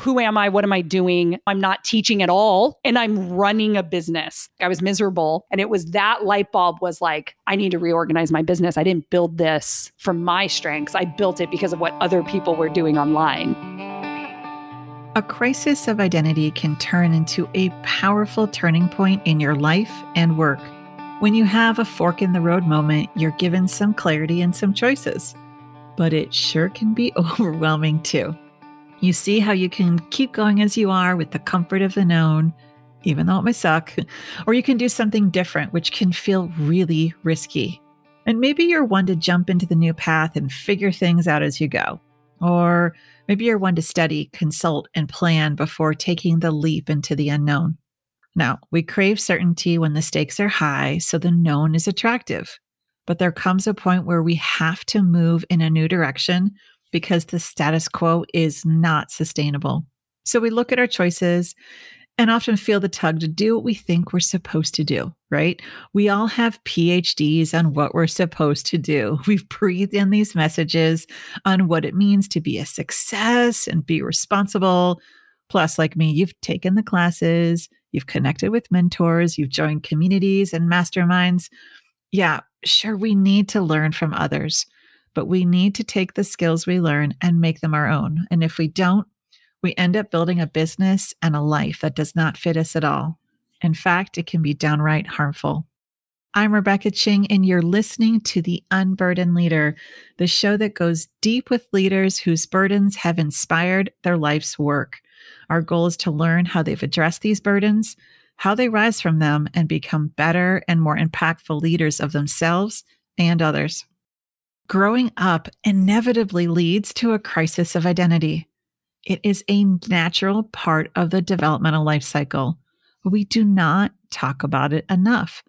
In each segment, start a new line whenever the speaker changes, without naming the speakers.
who am I? What am I doing? I'm not teaching at all. And I'm running a business. I was miserable. And it was that light bulb was like, I need to reorganize my business. I didn't build this from my strengths. I built it because of what other people were doing online.
A crisis of identity can turn into a powerful turning point in your life and work. When you have a fork in the road moment, you're given some clarity and some choices. But it sure can be overwhelming too. You see how you can keep going as you are with the comfort of the known, even though it may suck, or you can do something different, which can feel really risky. And maybe you're one to jump into the new path and figure things out as you go. Or maybe you're one to study, consult, and plan before taking the leap into the unknown. Now, we crave certainty when the stakes are high, so the known is attractive. But there comes a point where we have to move in a new direction because the status quo is not sustainable. So we look at our choices and often feel the tug to do what we think we're supposed to do, right? We all have PhDs on what we're supposed to do. We've breathed in these messages on what it means to be a success and be responsible. Plus, like me, you've taken the classes, you've connected with mentors, you've joined communities and masterminds. Yeah, sure, we need to learn from others but we need to take the skills we learn and make them our own. And if we don't, we end up building a business and a life that does not fit us at all. In fact, it can be downright harmful. I'm Rebecca Ching, and you're listening to The Unburdened Leader, the show that goes deep with leaders whose burdens have inspired their life's work. Our goal is to learn how they've addressed these burdens, how they rise from them, and become better and more impactful leaders of themselves and others growing up inevitably leads to a crisis of identity. It is a natural part of the developmental life cycle, we do not talk about it enough.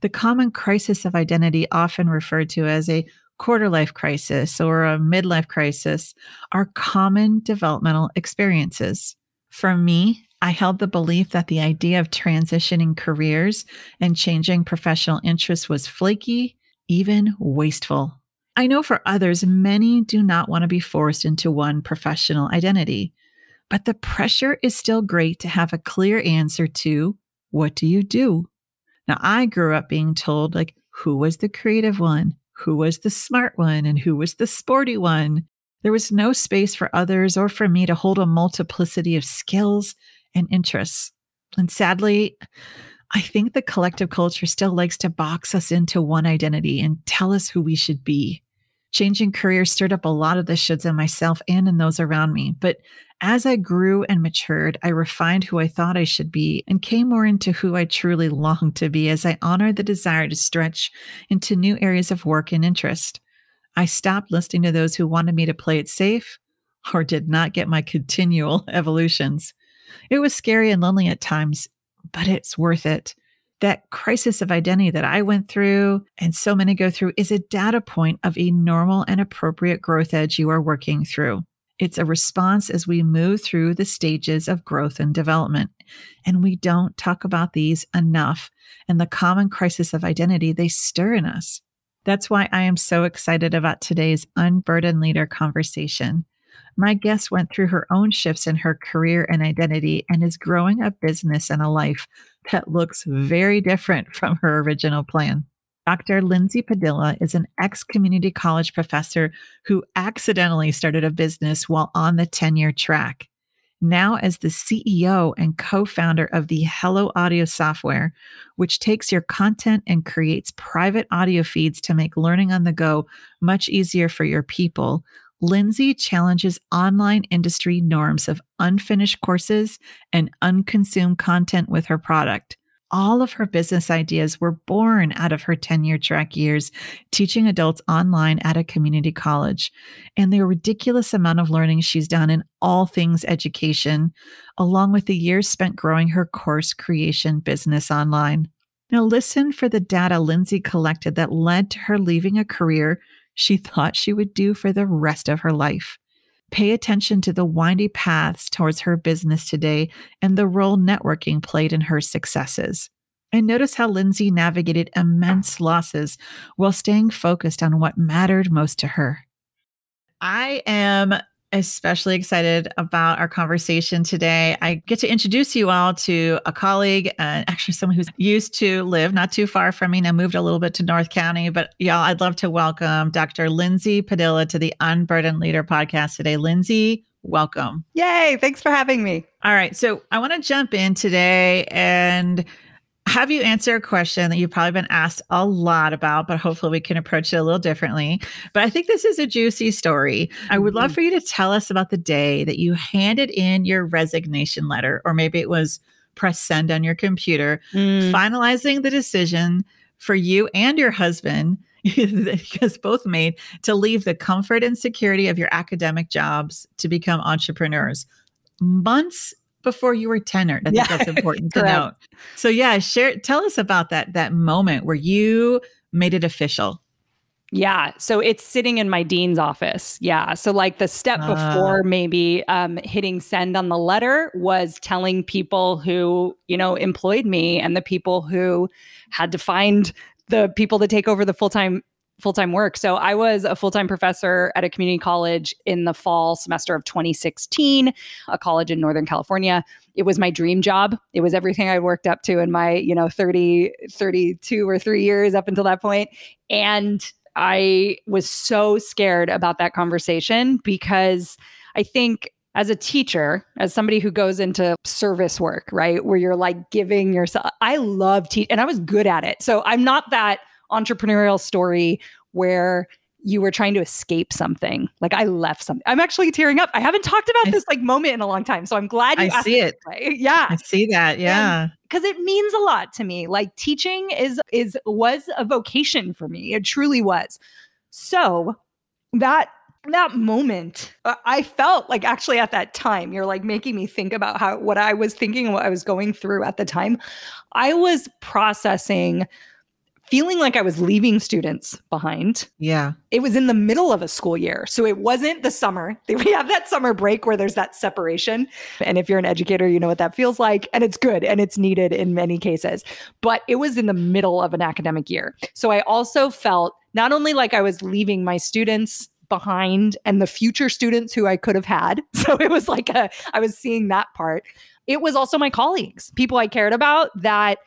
The common crisis of identity, often referred to as a quarter life crisis or a midlife crisis, are common developmental experiences. For me, I held the belief that the idea of transitioning careers and changing professional interests was flaky, even wasteful. I know for others, many do not want to be forced into one professional identity, but the pressure is still great to have a clear answer to what do you do? Now, I grew up being told, like, who was the creative one? Who was the smart one? And who was the sporty one? There was no space for others or for me to hold a multiplicity of skills and interests. And sadly, I think the collective culture still likes to box us into one identity and tell us who we should be. Changing careers stirred up a lot of the shoulds in myself and in those around me. But as I grew and matured, I refined who I thought I should be and came more into who I truly longed to be as I honored the desire to stretch into new areas of work and interest. I stopped listening to those who wanted me to play it safe or did not get my continual evolutions. It was scary and lonely at times, but it's worth it that crisis of identity that I went through and so many go through is a data point of a normal and appropriate growth edge you are working through. It's a response as we move through the stages of growth and development. And we don't talk about these enough and the common crisis of identity they stir in us. That's why I am so excited about today's Unburdened Leader conversation. My guest went through her own shifts in her career and identity and is growing a business and a life that looks very different from her original plan. Dr. Lindsay Padilla is an ex community college professor who accidentally started a business while on the tenure track. Now, as the CEO and co founder of the Hello Audio software, which takes your content and creates private audio feeds to make learning on the go much easier for your people, Lindsay challenges online industry norms of unfinished courses and unconsumed content with her product. All of her business ideas were born out of her tenure track years teaching adults online at a community college and the ridiculous amount of learning she's done in all things education, along with the years spent growing her course creation business online. Now, listen for the data Lindsay collected that led to her leaving a career she thought she would do for the rest of her life. Pay attention to the windy paths towards her business today and the role networking played in her successes. And notice how Lindsay navigated immense losses while staying focused on what mattered most to her. I am especially excited about our conversation today. I get to introduce you all to a colleague, uh, actually someone who's used to live not too far from me. Now moved a little bit to North County, but y'all, I'd love to welcome Dr. Lindsay Padilla to the Unburdened Leader podcast today. Lindsay, welcome.
Yay! Thanks for having me.
All right, so I want to jump in today and have you answer a question that you've probably been asked a lot about, but hopefully we can approach it a little differently. But I think this is a juicy story. I would love mm-hmm. for you to tell us about the day that you handed in your resignation letter, or maybe it was press send on your computer, mm. finalizing the decision for you and your husband because both made to leave the comfort and security of your academic jobs to become entrepreneurs months before you were tenured. I think yeah, that's important to note. So yeah, share tell us about that that moment where you made it official.
Yeah. So it's sitting in my dean's office. Yeah. So like the step uh, before maybe um, hitting send on the letter was telling people who, you know, employed me and the people who had to find the people to take over the full-time full-time work. So I was a full-time professor at a community college in the fall semester of 2016, a college in Northern California. It was my dream job. It was everything I worked up to in my, you know, 30 32 or 3 years up until that point. And I was so scared about that conversation because I think as a teacher, as somebody who goes into service work, right, where you're like giving yourself, I love teach, and I was good at it. So I'm not that entrepreneurial story where you were trying to escape something. Like I left something. I'm actually tearing up. I haven't talked about this like moment in a long time. So I'm glad you
I see it.
Yeah.
I see that. Yeah.
Because it means a lot to me. Like teaching is is was a vocation for me. It truly was. So that that moment uh, i felt like actually at that time you're like making me think about how what i was thinking and what i was going through at the time i was processing feeling like I was leaving students behind.
Yeah.
It was in the middle of a school year. So it wasn't the summer. We have that summer break where there's that separation. And if you're an educator, you know what that feels like. And it's good and it's needed in many cases. But it was in the middle of an academic year. So I also felt not only like I was leaving my students behind and the future students who I could have had. So it was like a, I was seeing that part. It was also my colleagues, people I cared about that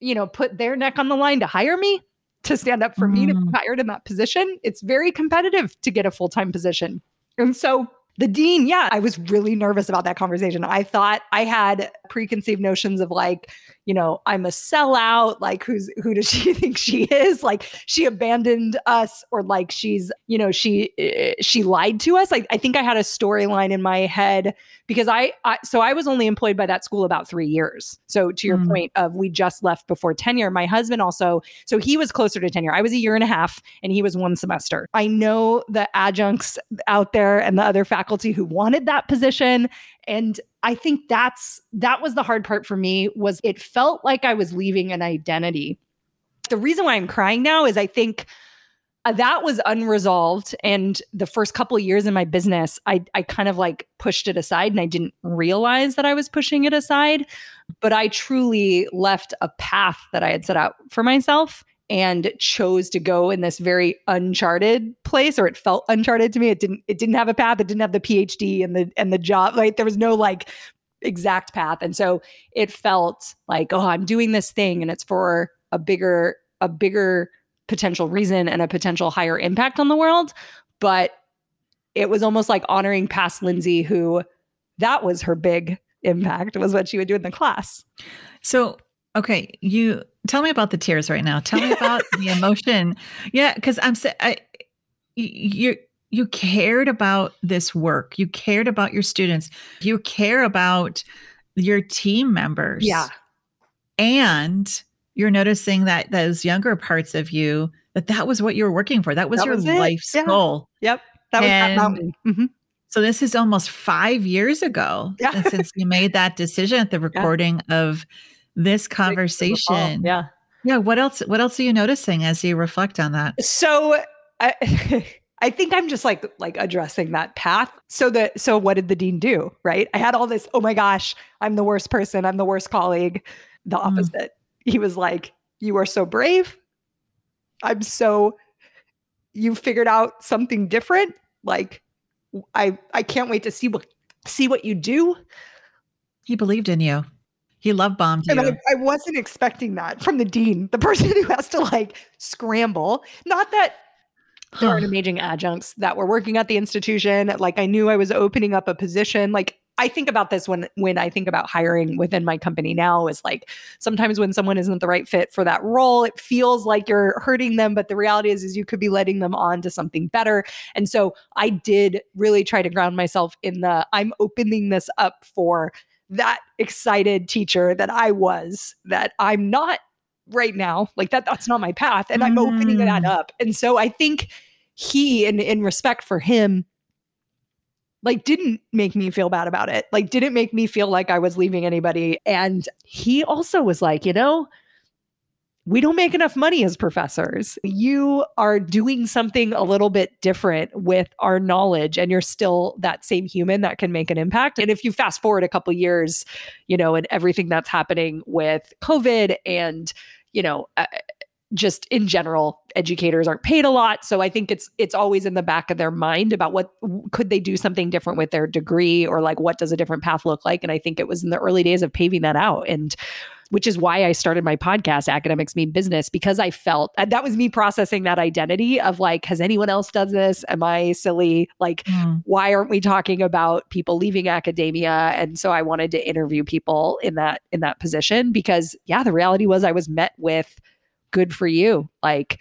you know, put their neck on the line to hire me, to stand up for mm. me to be mm. hired in that position. It's very competitive to get a full time position. And so the dean, yeah, I was really nervous about that conversation. I thought I had preconceived notions of like, you know, I'm a sellout. Like, who's who does she think she is? Like, she abandoned us, or like she's, you know, she uh, she lied to us. Like, I think I had a storyline in my head because I, I, so I was only employed by that school about three years. So to your mm. point of we just left before tenure. My husband also, so he was closer to tenure. I was a year and a half, and he was one semester. I know the adjuncts out there and the other faculty who wanted that position, and I think that's that was the hard part for me was it felt like I was leaving an identity. The reason why I'm crying now is I think uh, that was unresolved and the first couple years in my business I I kind of like pushed it aside and I didn't realize that I was pushing it aside but I truly left a path that I had set out for myself and chose to go in this very uncharted place or it felt uncharted to me. It didn't it didn't have a path it didn't have the phd and the and the job like there was no like exact path and so it felt like oh i'm doing this thing and it's for a bigger a bigger potential reason and a potential higher impact on the world but it was almost like honoring past lindsay who that was her big impact was what she would do in the class
so okay you tell me about the tears right now. Tell me about the emotion. Yeah, because I'm I, you you cared about this work. You cared about your students. You care about your team members.
Yeah.
And you're noticing that those younger parts of you that that was what you were working for. That was that your was life's yeah. goal.
Yep. That was and that mountain. Mm-hmm.
So this is almost five years ago yeah. since you made that decision at the recording yeah. of this conversation.
Yeah.
Yeah. What else? What else are you noticing as you reflect on that?
So I, I think I'm just like like addressing that path. So the so what did the dean do? Right. I had all this. Oh my gosh, I'm the worst person. I'm the worst colleague. The mm. opposite. Mm. He was like, "You are so brave. I'm so. You figured out something different. Like I I can't wait to see what see what you do.
He believed in you. He love bombed you.
And I, I wasn't expecting that from the dean, the person who has to like scramble. Not that there are amazing adjuncts that were working at the institution. Like I knew I was opening up a position. Like I think about this when when I think about hiring within my company now is like sometimes when someone isn't the right fit for that role, it feels like you're hurting them, but the reality is is you could be letting them on to something better. And so I did really try to ground myself in the I'm opening this up for that excited teacher that I was that I'm not right now. Like that that's not my path and I'm opening that
Mm.
up. And so I think he in in respect for him like didn't make me feel bad about it. Like didn't make me feel like I was leaving anybody. And he also was like, you know, we don't make enough money as professors. You are doing something a little bit different with our knowledge and you're still that same human that can make an impact. And if you fast forward a couple years, you know, and everything that's happening with COVID and, you know, just in general educators aren't paid a lot so i think it's it's always in the back of their mind about what could they do something different with their degree or like what does a different path look like and i think it was in the early days of paving that out and which is why I started my podcast, Academics Mean Business, because I felt that was me processing that identity of like, has anyone else done this? Am I silly? Like,
Mm.
why aren't we talking about people leaving academia? And so I wanted to interview people in that in that position because yeah, the reality was I was met with good for you. Like,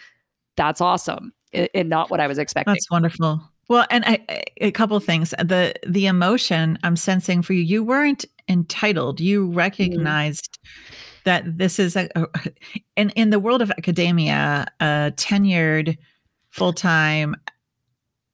that's awesome. And not what I was expecting.
That's wonderful. Well, and I, a couple things. The the emotion I'm sensing for you, you weren't entitled. You mm-hmm. recognized that this is a, a in in the world of academia, a tenured full time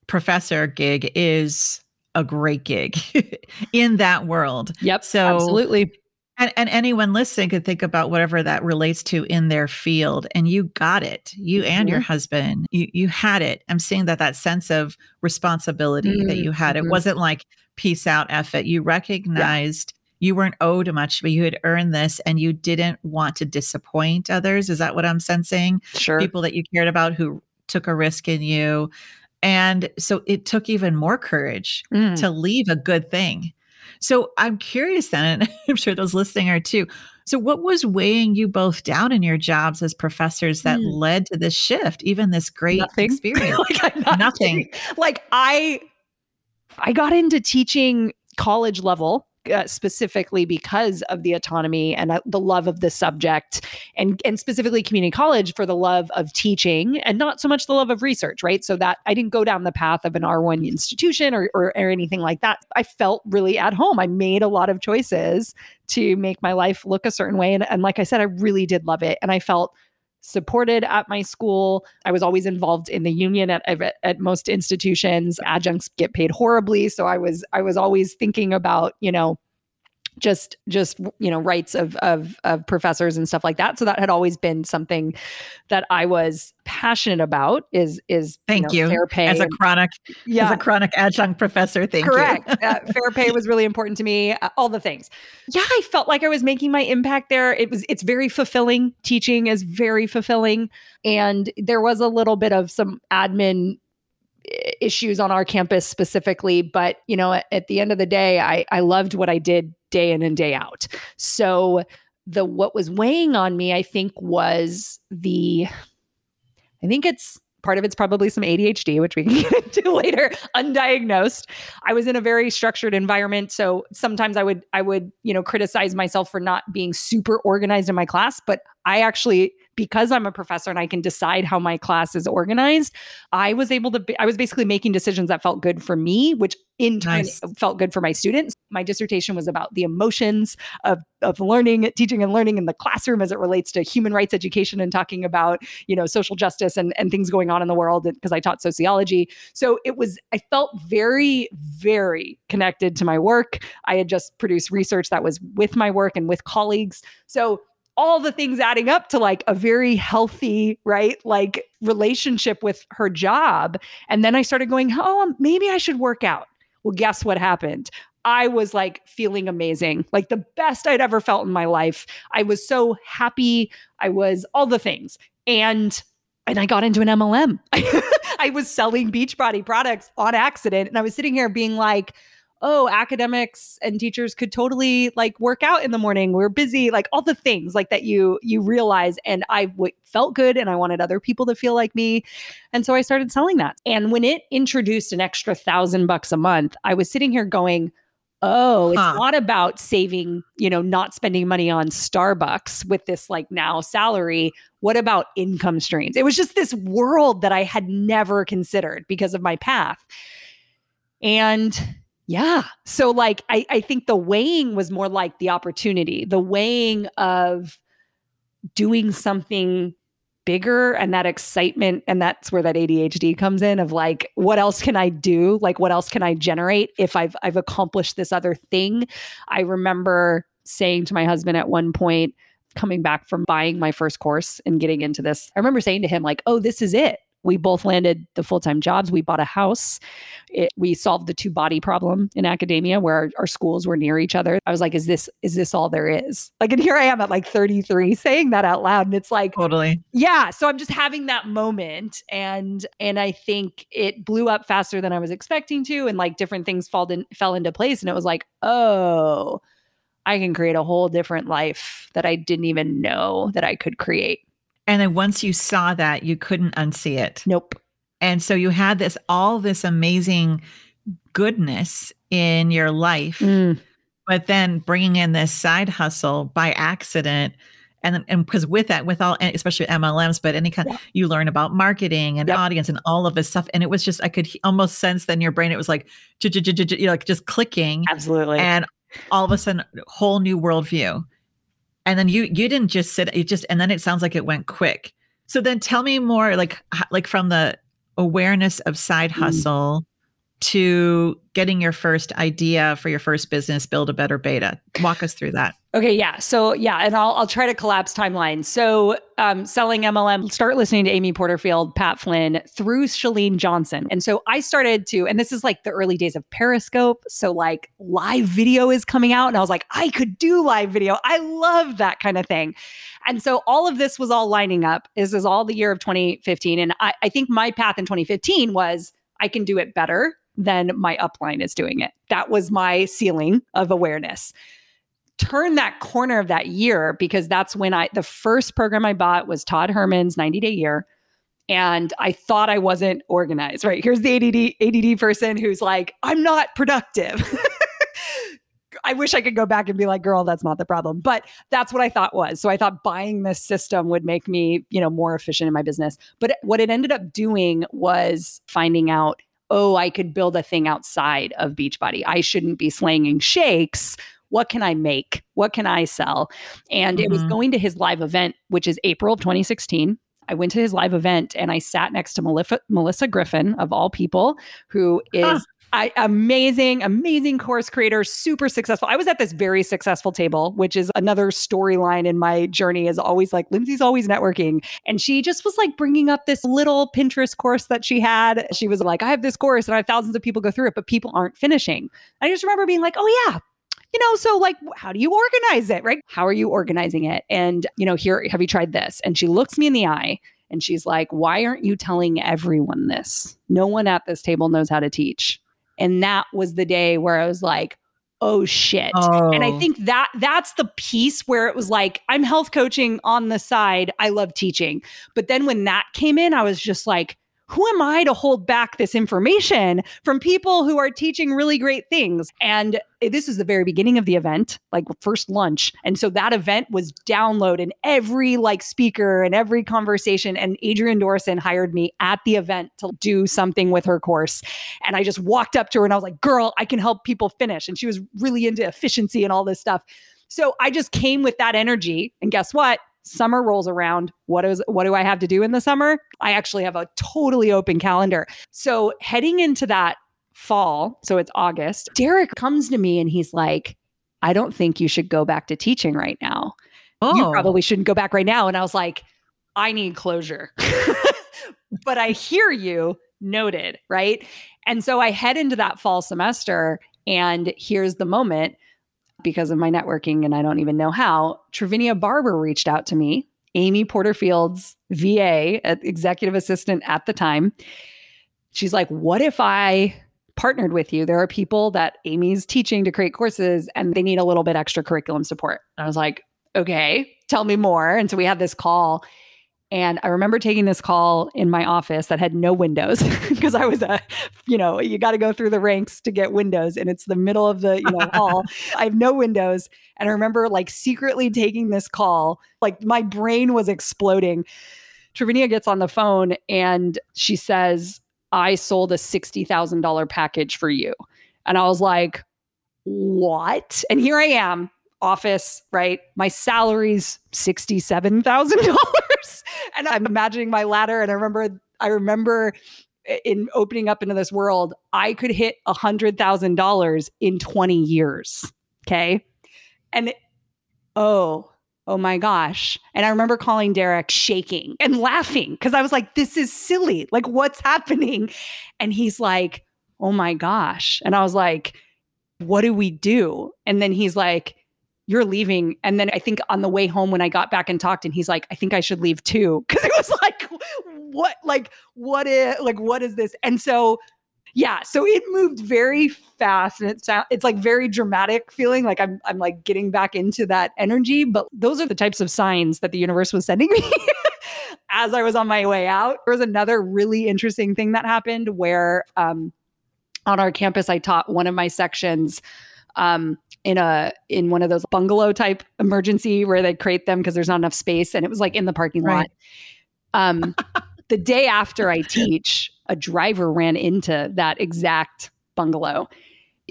professor gig is a great gig in that world.
yep.
So
absolutely.
And, and anyone listening could think about whatever that relates to in their field, and you got it. You and your husband, you you had it. I'm seeing that that sense of responsibility that you had. It
Mhm.
wasn't like peace out, F it. You recognized you weren't owed much, but you had earned this, and you didn't want to disappoint others. Is that what I'm sensing?
Sure.
People that you cared about who took a risk in you, and so it took even more courage
Mm.
to leave a good thing. So I'm curious then, and I'm sure those listening are too. So, what was weighing you both down in your jobs as professors that
Hmm.
led to this shift, even this great
Nothing.
experience?
like not
Nothing.
kidding. Like I I got into teaching college level uh, specifically because of the autonomy and uh, the love of the subject and and specifically community college for the love of teaching and not so much the love of research right? So that i didn't go down the path of an r1 institution or, or, or anything like that. I felt really at home. I made a lot of choices to make my life look a certain way. And, and like i said i really did love it. And i felt supported at my school. I was always involved in the union at, at most institutions. Adjuncts get paid horribly, so I was I was always thinking about, you know, just just you know rights of of of professors and stuff like that. So that had always been something that i was passionate about is is
Thank
know,
you.
fair pay
As a chronic,
yeah
as a chronic adjunct professor, thank
correct.
You.
uh, fair pay was really important to me uh, all the things. Yeah i felt like i was making my impact there. It was it's very fulfilling. Teaching is very fulfilling. And there was a little bit of some admin issues on our campus specifically but you know at, at the end of the day i i loved what i did day in and day out. So the what was weighing on me i think was the i think it's part of it's probably some adhd which we can get into later undiagnosed. I was in a very structured environment so sometimes i would i would you know criticize myself for not being super organized in my class but i actually because i'm a professor and i can decide how my class is organized i was able to be, i was basically making decisions that felt good for me which in turn
Nice.
felt good for my students. My dissertation was about the emotions of of learning teaching and learning in the classroom as it relates to human rights education and talking about you know social justice and and things going on in the world because i taught sociology. So it was i felt very very connected to my work. I had just produced research that was with my work and with colleagues. So all the things adding up to like a very healthy right like relationship with her job and then i started going oh um, maybe i should work out well guess what happened I was like feeling amazing, like the best I'd ever felt in my life. I was so happy. I was all the things. And and I got into an MLM. I was selling Beachbody products on accident. And I was sitting here being like, oh, academics and teachers could totally like work out in the morning. We're busy, like all the things like that you you realize. And I w- felt good, and I wanted other people to feel like me, and so I started selling that. And when it introduced an extra thousand bucks a month, I was sitting here going, oh, it's huh. not about saving, you know, not spending money on Starbucks with this like now salary. What about income streams? It was just this world that I had never considered because of my path. And yeah. So like I, I think the weighing was more like the opportunity, the weighing of doing something bigger and that excitement and that's where that ADHD comes in of like what else can I do? Like what else can I generate if I've I've accomplished this other thing? I remember saying to my husband at one point coming back from buying my first course and getting into this I remember saying to him like oh this is it we both landed the full time jobs. We bought a house. It, we solved the two body problem in academia where our, our, schools were near each other. I was like, is this is this all there is? Like, and here I am at like 33 saying that out loud, and it's like
totally,
yeah. So I'm just having that moment, and and I think it blew up faster than I was expecting to, and like different things fall in, fell into place, and it was like, oh. I can create a whole different life that I didn't even know that I could create.
And then once you saw that, you couldn't unsee it.
Nope.
And so you had this all this amazing goodness in your life, mm. but then bringing in this side hustle by accident. And and because with that, with all, especially MLMs, but any kind, yeah. you learn about marketing and yep. audience and all of this stuff. And it was just, I could almost sense then your brain, it was like, you know, like just clicking.
Absolutely.
And all of a sudden, whole new worldview and then you you didn't just sit it just and then it sounds like it went quick so then tell me more like like from the awareness of side mm. hustle. To getting your first idea for your first business build a better beta walk us through that
Okay, yeah. So yeah, and I'll I'll try to collapse timeline. So um, selling MLM, start listening to Amy Porterfield, Pat Flynn through Chalene Johnson. And so I started to, and this is like the early days of Periscope. So like live video is coming out, and I was like, I could do live video. I love that kind of thing. And so all of this was all lining up. This is all the year of 2015. And I, I think my path in 2015 was I can do it better than my upline is doing it. That was my ceiling of awareness turn that corner of that year because that's when I, the first program I bought was Todd Herman's 90 day year. And I thought I wasn't organized, right? Here's the ADD, ADD person who's like, I'm not productive. I wish I could go back and be like, girl, that's not the problem. But that's what I thought was. So I thought buying this system would make me, you know, more efficient in my business. But what it ended up doing was finding out, oh, I could build a thing outside of Beachbody. I shouldn't be slanging shakes what can I make? What can I sell? And mm-hmm. it was mm-hmm. going to his live event, which is April of 2016. I went to his live event and I sat next to Melissa, Melissa Griffin, of all people, who is huh. I, amazing, amazing course creator, super successful. I was at this very successful table, which is another storyline in my journey. Is always like Lindsay's always networking, and she just was like bringing up this little Pinterest course that she had. She was like, "I have this course, and I have thousands of people go through it, but people aren't finishing." I just remember being like, "Oh yeah, you know, so like, how do you organize it? Right? How are you organizing it? And, you know, here, have you tried this? And she looks me in the eye and she's like, why aren't you telling everyone this? No one at this table knows how to teach. And that was the day where I was like, oh shit. Oh. And I oh. think that that's the piece where it was like, I'm health coaching on the side. I love teaching. But then when that came in, I was just like, who am I to hold back this information from people who are teaching really great things? And this is the very beginning of the event, like first lunch. And so that event was download and every like speaker and every conversation. And Adrienne Dorison hired me at the event to do something with her course. And I just walked up to her and I was like, girl, I can help people finish. And she was really into efficiency and all this stuff. So I just came with that energy. And guess what? Summer rolls around what is what do i have to do in the summer? I actually have a totally open calendar. So heading into that fall so it's august derek comes to me and he's like i don't think you should go back to teaching right now. Oh. you probably shouldn't go back right now. And i was like i need closure. But i hear you noted right? And so i head into that fall semester and here's the moment because of my networking and I don't even know how, Trivinia Barber reached out to me Amy Porterfield's VA, executive assistant at the time. She's like, What if I partnered with you? There are people that Amy's teaching to create courses and they need a little bit extra curriculum support. And I was like, Okay, tell me more. And so we had this call. And I remember taking this call in my office that had no windows because I was a, you know, you got to go through the ranks to get windows and it's the middle of the, you know, hall. I have no windows. And I remember like secretly taking this call, like my brain was exploding. Trivinia gets on the phone and she says, I sold a $60,000 package for you. And I was like, what? And here I am, office, right? My salary's $67,000. and I'm imagining my ladder. And I remember, I remember in opening up into this world, I could hit $100,000 in 20 years. Okay. And oh, oh my gosh. And I remember calling Derek shaking and laughing because I was like, this is silly. Like, what's happening? And he's like, oh my gosh. And I was like, what do we do? And then he's like, you're leaving. And then I think on the way home when I got back and talked, and he's like, I think I should leave too. Cause it was like, what, like, what is, like, what is this? And so, yeah, so it moved very fast and it's it's like very dramatic feeling like I'm I'm like getting back into that energy, but those are the types of signs that the universe was sending me. as I was on my way out. There was another really interesting thing that happened where um, on our campus, I taught one of my sections um, in a in one of those bungalow type emergency where they create them because there's not enough space, and it was like in the parking right. lot. Um, the day after I teach, a driver ran into that exact bungalow.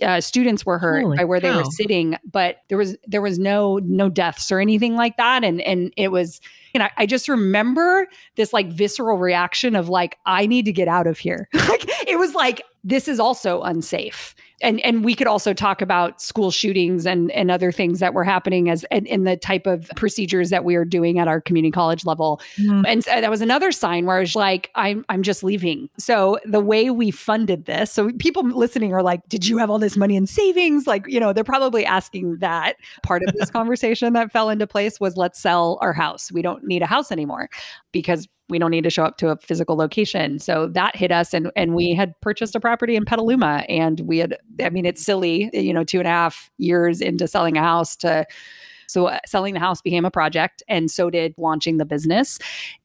Uh, students were hurt Holy by where cow. they were sitting, but there was there was no no deaths or anything like that, and and it was you know I just remember this like visceral reaction of like I need to get out of here. like it was like this is also unsafe and and we could also talk about school shootings and and other things that were happening as in, in the type of procedures that we are doing at our community college level. Mm. And so that was another sign where I was like, I'm I'm just leaving. So the way we funded this, so people listening are like, did you have all this money in savings? Like, you know, they're probably asking that. Part of this conversation that fell into place was let's sell our house. We don't need a house anymore because we don't need to show up to a physical location. So that hit us and and we had purchased a property in Petaluma and we had I mean it's silly, you know, two and a half years into selling a house to so uh, selling the house became a project, and so did launching the business,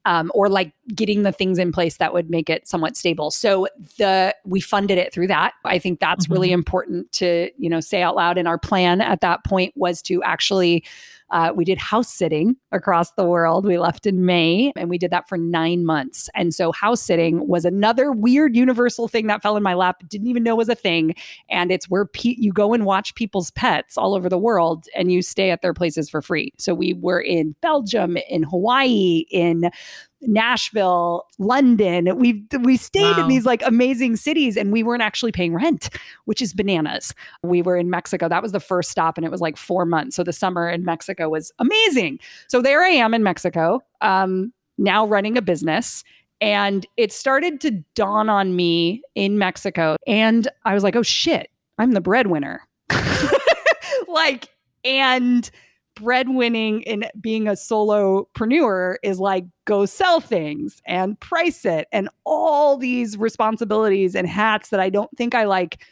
um, or like getting the things in place that would make it somewhat stable. So the we funded it through that. I think that's mm-hmm. really important to you know say out loud. And our plan at that point was to actually uh, we did house sitting across the world. We left in May and we did that for nine months. And so, house sitting was another weird universal thing that fell in my lap, didn't even know was a thing. And it's where pe- you go and watch people's pets all over the world and you stay at their places for free. So, we were in Belgium, in Hawaii, in Nashville, London. We we stayed wow. in these like amazing cities and we weren't actually paying rent, which is bananas. We were in Mexico. That was the first stop and it was like 4 months. So the summer in Mexico was amazing. So there I am in Mexico, um now running a business and it started to dawn on me in Mexico and I was like, "Oh shit, I'm the breadwinner." like and breadwinning in being a solopreneur is like go sell things and price it and all these responsibilities and hats that I don't think I like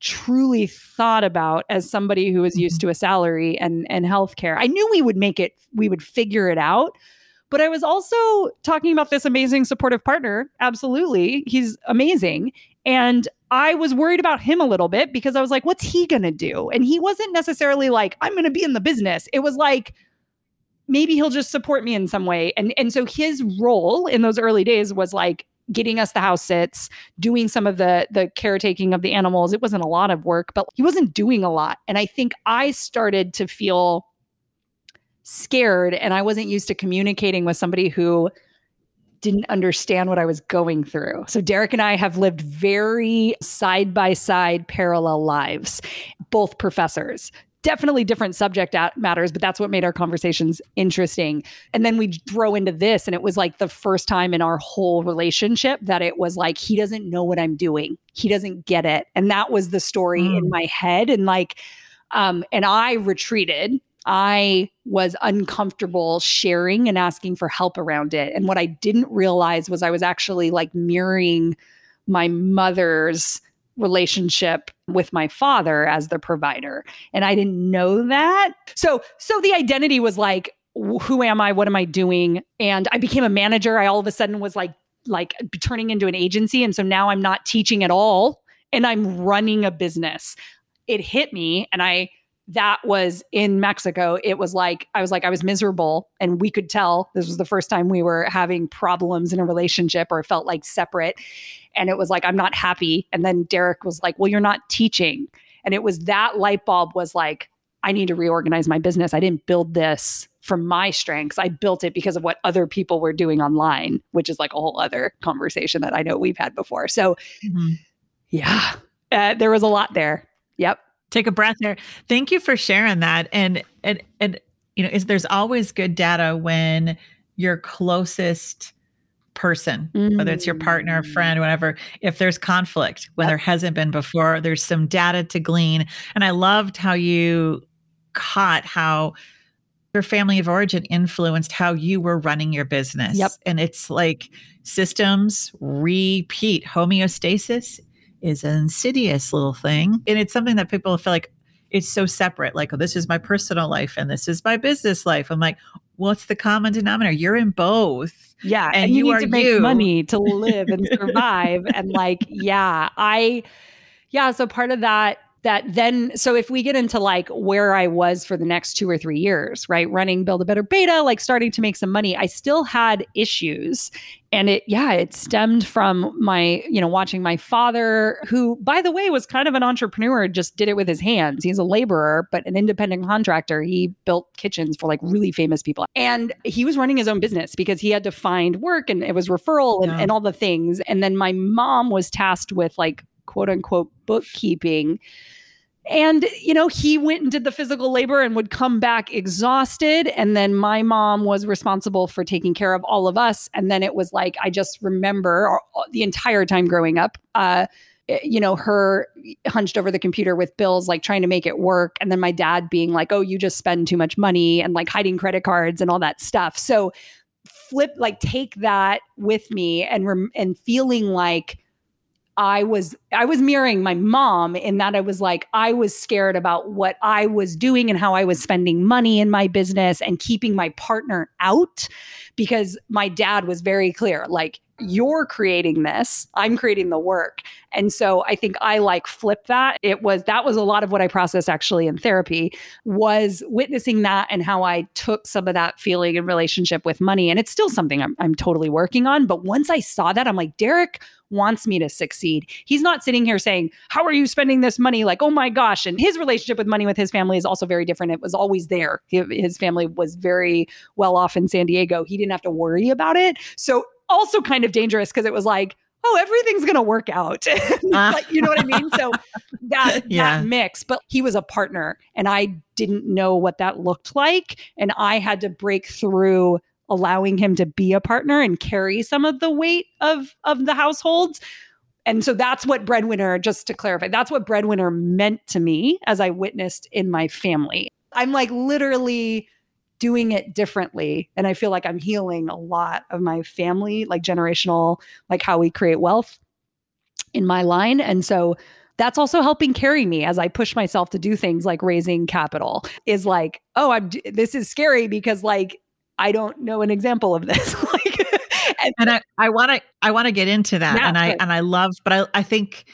truly thought about as somebody who was used mm-hmm. to a salary and and healthcare. I knew we would make it we would figure it out. But I was also talking about this amazing supportive partner. Absolutely. He's amazing. And I was worried about him a little bit because I was like, what's he going to do? And he wasn't necessarily like, I'm going to be in the business. It was like, maybe he'll just support me in some way. And and so his role in those early days was like getting us the house sits, doing some of the the caretaking of the animals. It wasn't a lot of work, but he wasn't doing a lot. And I think I started to feel scared and I wasn't used to communicating with somebody who didn't understand what I was going through. So Derek and I have lived very side by side parallel lives, both professors. Definitely different subject matters, but that's what made our conversations interesting. And then we throw into this, and it was like the first time in our whole relationship that it was like, he doesn't know what I'm doing. He doesn't get it. And that was the story mm. in my head. And like, um, and I retreated I was uncomfortable sharing and asking for help around it. And what I didn't realize was I was actually like mirroring my mother's relationship with my father as the provider. And i didn't know that. So so the identity was like who am i? What am i doing? And i became a manager. I all of a sudden was like like uh, turning into an agency. And so now i'm not teaching at all. And i'm running a business. It hit me and i that was in Mexico. It was like, I was like, I was miserable. And we could tell this was the first time we were having problems in a relationship or felt like separate. And it was like, I'm not happy. And then Derek was like, Well, you're not teaching. And it was that light bulb was like, I need to reorganize my business. I didn't build this from my strengths. I built it because of what other people were doing online, which is like a whole other conversation that I know we've had before. So, mm-hmm. yeah, uh, there was a lot there. Yep.
Take a breath there. Thank you for sharing that. And and and you know, is there's always good data when your closest person, mm. whether it's your partner, mm. friend, whatever, if there's conflict when yep. there hasn't been before, there's some data to glean. And I loved how you caught how your family of origin influenced how you were running your business.
Yep.
And it's like systems repeat. Homeostasis is an insidious little thing. And it's something that people feel like it's so separate. Like, oh, this is my personal life and this is my business life. I'm like, what's the common denominator? You're in both.
Yeah. And, and you, you, need to make you. money to live and survive. and like, yeah, I, yeah. So part of that that then so if we get into like where I was for the next 2 or 3 years, right? Running build a better beta, like starting to make some money, I still had issues and it yeah, it stemmed from my, you know, watching my father who by the way was kind of an entrepreneur, just did it with his hands. He's a laborer, but an independent contractor. He built kitchens for like really famous people. And he was running his own business because he had to find work and it was referral and, yeah. and all the things. And then my mom was tasked with like quote unquote bookkeeping. And, you know, he went and did the physical labor and would come back exhausted. And then my mom was responsible for taking care of all of us. And then it was like, I just remember the entire time growing up, uh, eh, you know, her hunched over the computer with bills, like trying to make it work. And then my dad being like, oh, you just spend too much money and like hiding credit cards and all that stuff. So, flip, like, take that with me and, rem- and feeling like, I was I was mirroring my mom in that I was like I was scared about what I was doing and how I was spending money in my business and keeping my partner out because my dad was very clear like you're creating this. I'm creating the work. And so i think i like flip that. It was that was a lot of what i processed actually in therapy was witnessing that and how i took some of that feeling in relationship with money. And it's still something i'm, I'm totally working on but once i saw that i'm like derek wants me to succeed he's not sitting here saying how are you spending this money like oh my gosh and his relationship with money with his family is also very different it was always there his family was very well off in san diego he didn't have to worry about it so also kind of dangerous because it was like, oh, everything's gonna work out. Uh. like, you know what I mean? So that yeah. that mix, but he was a partner and I didn't know what that looked like. And I had to break through allowing him to be a partner and carry some of the weight of of the households. And so that's what breadwinner, just to clarify, that's what breadwinner meant to me as I witnessed in my family. I'm like literally doing it differently. And I feel like I'm healing a lot of my family, like generational, like how we create wealth in my line. And so that's also helping carry me as I push myself to do things like raising capital is like, oh, I'm this is scary because like I don't know an example of this. like
and, and I I want to I want to get into that yeah, and I and I love but I I think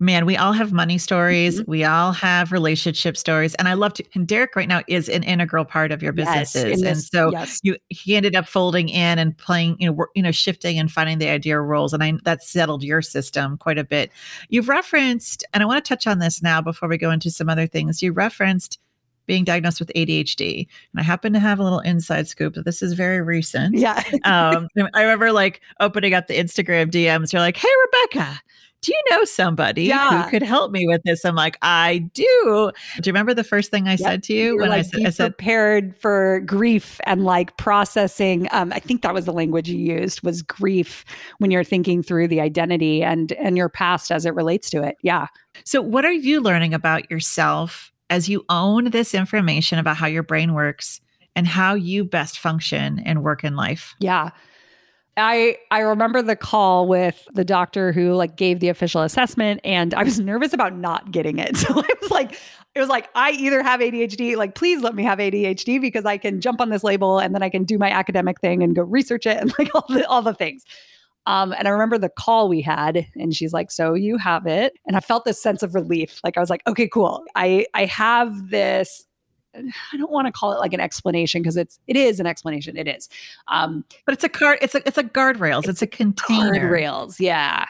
man, we all have money stories. Mm-hmm. We all have relationship stories. And I love to, and Derek right now is an integral part of your businesses. Yes, and so yes. you, he ended up folding in and playing, you know, you know, shifting and finding the ideal roles. And I, that settled your system quite a bit. You've referenced, and I want to touch on this now before we go into some other things. You referenced being diagnosed with ADHD. And I happen to have a little inside scoop that this is very recent.
Yeah.
um, I remember like opening up the Instagram DMs. You're like, hey, Rebecca, do you know somebody yeah. who could help me with this? I'm like, I do. Do you remember the first thing I yep. said to you
You're
when
like,
I said, I
said prepared for grief and like processing? Um, I think that was the language you used was grief when you're thinking through the identity and and your past as it relates to it. Yeah.
So what are you learning about yourself as you own this information about how your brain works and how you best function and work in life.
Yeah. I I remember the call with the doctor who like gave the official assessment and I was nervous about not getting it. So I was like it was like I either have ADHD like please let me have ADHD because I can jump on this label and then I can do my academic thing and go research it and like all the all the things. Um, and I remember the call we had, and she's like, "So you have it," and I felt this sense of relief. Like I was like, "Okay, cool. I I have this I don't want to call it like an explanation because it's it is an explanation. It is, um,
but it's a card. It's a it's a guardrails. It's, it's a container.
Guardrails. Yeah.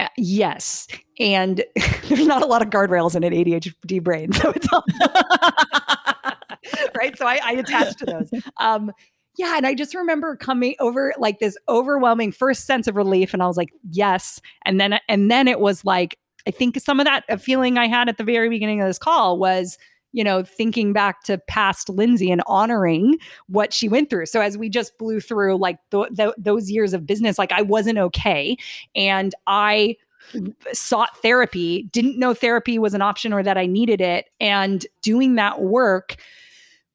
Uh, yes, and there's not a lot of guardrails in an ADHD brain, so it's all right. So I, I attach to those. Um, yeah, and I just remember coming over like this overwhelming first sense of relief, and I was like, yes, and then and then it was like I think some of that uh, feeling I had at the very beginning of this call was you know, thinking back to past Lindsay and honoring what she went through. So as we just blew through like th- th- those years of business, like I wasn't okay. And I sought therapy, didn't know therapy was an option or that I needed it. And doing that work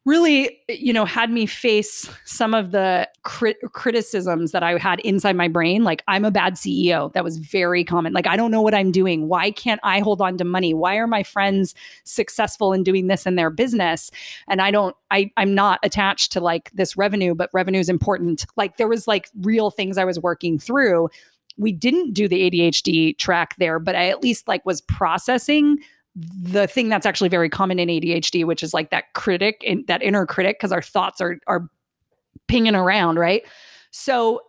really, you know, had me face some of the crit- criticisms that I had inside my brain. Like, I'm a bad CEO. That was very common. Like, I don't know what I'm doing. Why can't I hold on to money? Why are my friends successful in doing this in their business? And I don't, I, I'm not attached to like this revenue, but revenue is important. Like, there was like real things I was working through. We didn't do the ADHD track there, but I at least like was processing the thing that's actually very common in ADHD, which is like that critic, in, that inner critic, because our thoughts are are pinging around, right? So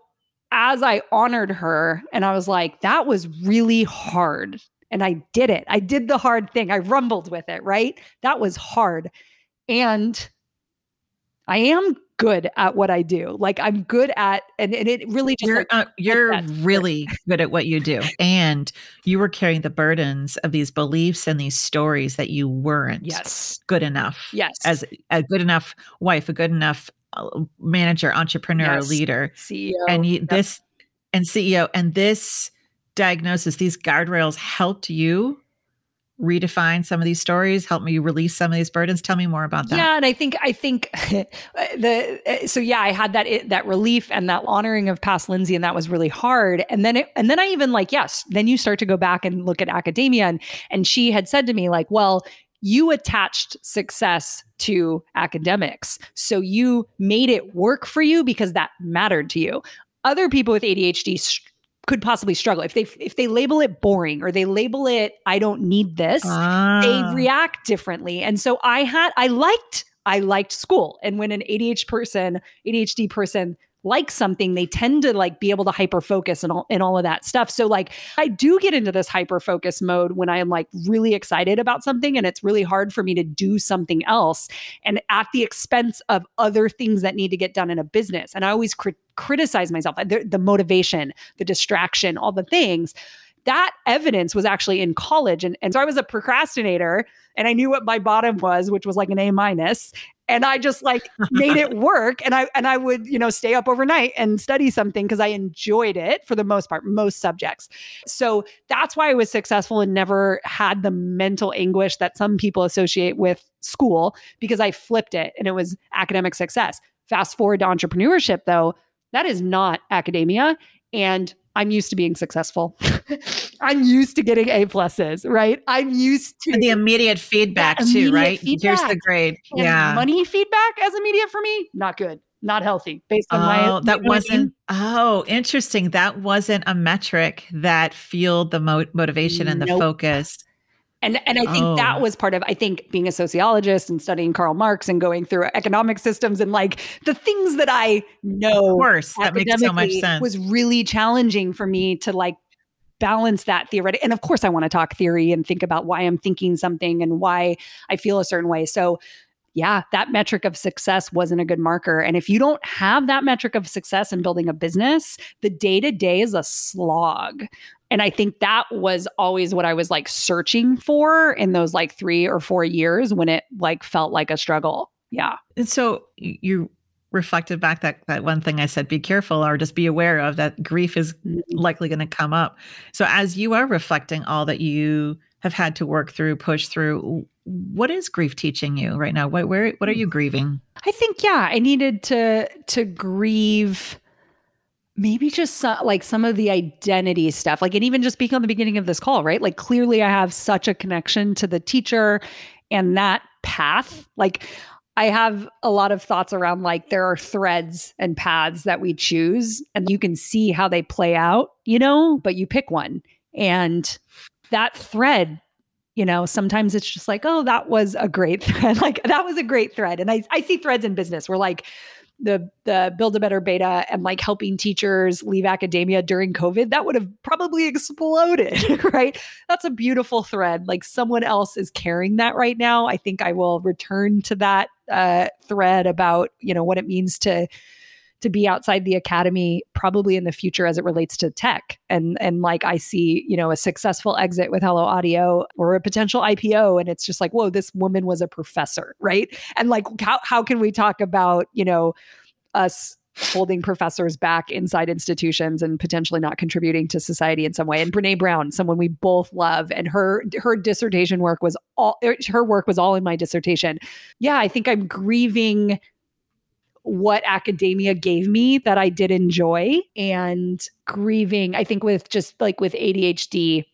as I honored her, and I was like, that was really hard, and I did it. I did the hard thing. I rumbled with it, right? That was hard, and I am good at what I do. Like I'm good at, and, and it really just
you're
like,
uh, you're really good at what you do, and you were carrying the burdens of these beliefs and these stories that you weren't
yes
good enough.
Yes,
as a good enough wife, a good enough uh, manager, entrepreneur, yes. leader,
CEO,
and you, yep. this and CEO, and this diagnosis, these guardrails helped you redefine some of these stories help me release some of these burdens. Tell me more about that.
Yeah and i think i think the uh, so yeah i had that that relief and that honoring of past lindsay and that was really hard. And then it and then i even like yes then you start to go back and look at academia and and she had said to me like well you attached success to academics so you made it work for you because that mattered to you. Other people with adhd could possibly struggle. If they if they label it boring or they label it I don't need this ah. they react differently. And so I had I liked I liked school. And when an ADHD person ADHD person like something, they tend to like be able to hyper focus and all and all of that stuff. So like I do get into this hyper focus mode when I am like really excited about something and it's really hard for me to do something else and at the expense of other things that need to get done in a business. And I always crit- criticize myself, the, the motivation, the distraction, all the things that evidence was actually in college. And, and so I was a procrastinator and I knew what my bottom was, which was like an A minus and I just like made it work and I and I would you know stay up overnight and study something because I enjoyed it for the most part most subjects so that's why I was successful and never had the mental anguish that some people associate with school because I flipped it and it was academic success fast forward to entrepreneurship though that is not academia and I'm used to being successful. I'm used to getting A pluses, right? I'm used to
and the immediate feedback too, right? Feedback. Here's the grade.
And
yeah.
Money feedback as immediate for me, not good. Not healthy based on
oh,
my
that wasn't oh interesting that wasn't a metric that fueled the mo- motivation and the focus
and and I think oh. that was part of I think being a sociologist and studying Karl Marx and going through economic systems and like the things that I know.
Of course, that makes so much sense.
Was really challenging for me to like balance that theoretic. And of course, I want to talk theory and think about why I'm thinking something and why I feel a certain way. So yeah, that metric of success wasn't a good marker. And if you don't have that metric of success in building a business, the day to day is a slog. And I think that was always what I was like searching for in those like three or four years when it like felt like a struggle. Yeah.
And so you reflected back that that one thing I said, be careful or just be aware of that grief is mm-hmm. likely going to come up. So as you are reflecting all that you have had to work through, push through, what is grief teaching you right now? What where what are you grieving?
I think yeah, I needed to to grieve maybe just some, like some of the identity stuff. Like and even just speaking on the beginning of this call, right? Like clearly I have such a connection to the teacher and that path. Like I have a lot of thoughts around like there are threads and paths that we choose and you can see how they play out, you know, but you pick one. And that thread you know sometimes it's just like oh that was a great thread like that was a great thread and i, I see threads in business where like the the build a better beta and like helping teachers leave academia during covid that would have probably exploded right? That's a beautiful thread. Like someone else is carrying that right now. I think i will return to that uh, thread about you know what it means to to be outside the academy probably in the future as it relates to tech and and like i see you know a successful exit with hello audio or a potential ipo and it's just like whoa this woman was a professor right and like how, how can we talk about you know us holding professors back inside institutions and potentially not contributing to society in some way. And Brene Brown, someone we both love, and her her dissertation work was all er, her work was all in my dissertation. Yeah, I think I'm grieving what academia gave me that I did enjoy and grieving. I think with just like with ADHD,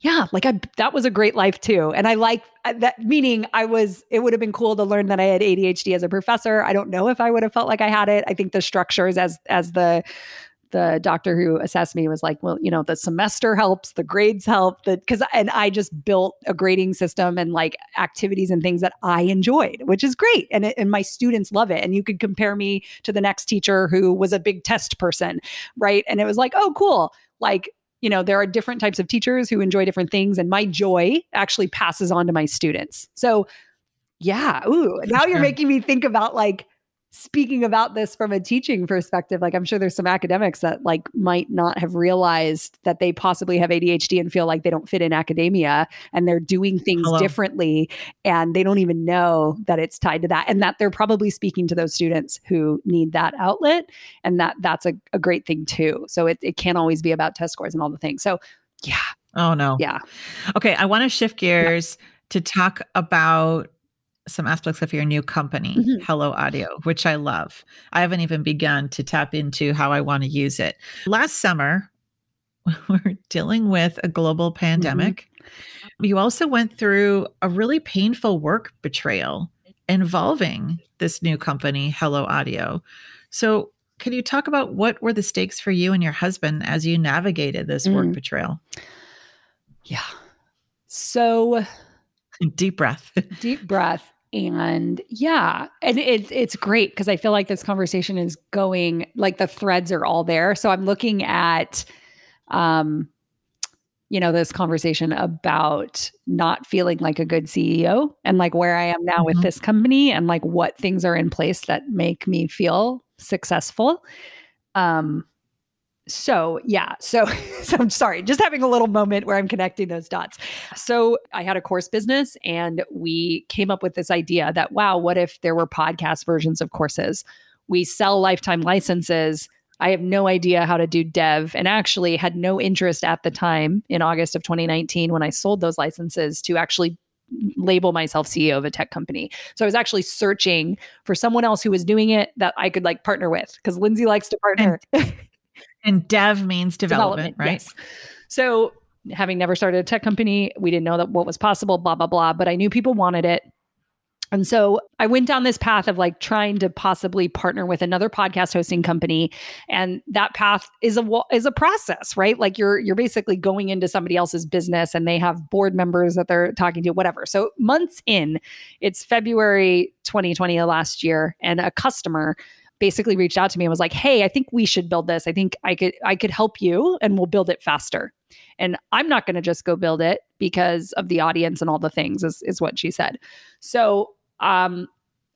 yeah, like I that was a great life too. And I like uh, that meaning I was it would have been cool to learn that I had ADHD as a professor. I don't know if I would have felt like I had it. I think the structures as as the the doctor who assessed me was like, well, you know, the semester helps, the grades help, the because and I just built a grading system and like activities and things that I enjoyed, which is great, and it, and my students love it. And you could compare me to the next teacher who was a big test person, right? And it was like, oh, cool, like. You know, there are different types of teachers who enjoy different things, and my joy actually passes on to my students. So, yeah. Ooh, now you're making me think about like speaking about this from a teaching perspective like i'm sure there's some academics that like might not have realized that they possibly have adhd and feel like they don't fit in academia and they're doing things Hello. differently and they don't even know that it's tied to that and that they're probably speaking to those students who need that outlet and that that's a, a great thing too. So it, it can't always be about test scores and all the things. So yeah.
Oh no.
Yeah.
Okay i want to shift gears yeah. to talk about some aspects of your new company, mm-hmm. Hello Audio, which I love. I haven't even begun to tap into how I want to use it. Last summer, we're dealing with a global mm-hmm. pandemic. Mm-hmm. You also went through a really painful work betrayal involving this new company, Hello Audio. So, can you talk about what were the stakes for you and your husband as you navigated this mm. work betrayal?
Yeah. So,
deep breath.
deep breath. And yeah, and it's it's great because I feel like this conversation is going like the threads are all there. So I'm looking at um you know this conversation about not feeling like a good CEO and like where I am now mm-hmm. with this company and like what things are in place that make me feel successful. Um so yeah so so i'm sorry just having a little moment where i'm connecting those dots so i had a course business and we came up with this idea that wow what if there were podcast versions of courses we sell lifetime licenses i have no idea how to do dev and actually had no interest at the time in august of 2019 when i sold those licenses to actually label myself CEO of a tech company. So I was actually searching for someone else who was doing it that I could like partner with because Lindsay likes to partner.
And dev means development, development right? Yes.
So having never started a tech company, we didn't know that what was possible, blah, blah, blah. But I knew people wanted it. And so I went down this path of like trying to possibly partner with another podcast hosting company and that path is a is a process, right? Like you're you're basically going into somebody else's business and they have board members that they're talking to whatever. So months in, it's February 2020 last year and a customer basically reached out to me and was like, "Hey, I think we should build this. I think I could I could help you and we'll build it faster." And I'm not going to just go build it because of the audience and all the things is is what she said. So, um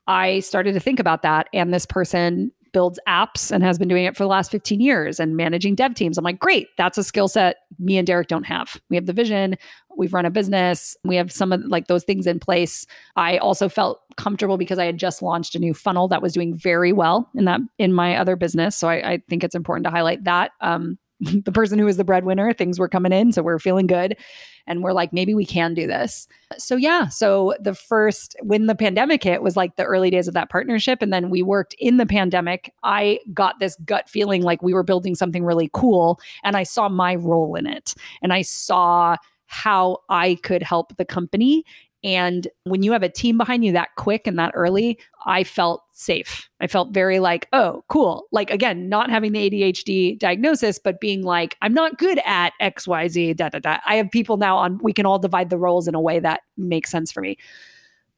I started to think about that and this person builds apps and has been doing it for the last 15 years and managing dev teams. I'm like, great, that's a skill set me and Derek don't have. We have the vision, we've run a business, we have some of like those things in place. I also felt comfortable because I had just launched a new funnel that was doing very well in that in my other business. So I, I think it's important to highlight that. Um, the person who was the breadwinner. Things were coming in. So we're feeling good. And we're like, maybe we can do this. So, yeah. So the first, when the pandemic hit, was like the early days of that partnership. And then we worked in the pandemic. I got this gut feeling like we were building something really cool. And I saw my role in it. And I saw how I could help the company and when you have a team behind you that quick and that early, I felt safe. I felt very like, oh, cool. Like, again, not having the ADHD diagnosis, but being like, I'm not good at XYZ, da, da, da. I have people now on, we can all divide the roles in a way that makes sense for me.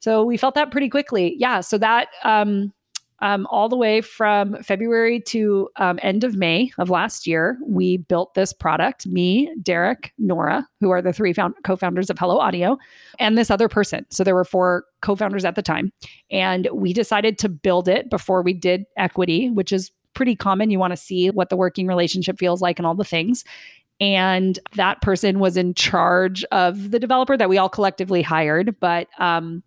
So we felt that pretty quickly. Yeah. So that, um, um, all the way from February to um, end of May of last year, we built this product. Me, Derek, Nora, who are the three found- co-founders of Hello Audio, and this other person. So there were four co-founders at the time, and we decided to build it before we did equity, which is pretty common. You want to see what the working relationship feels like and all the things. And that person was in charge of the developer that we all collectively hired, but um,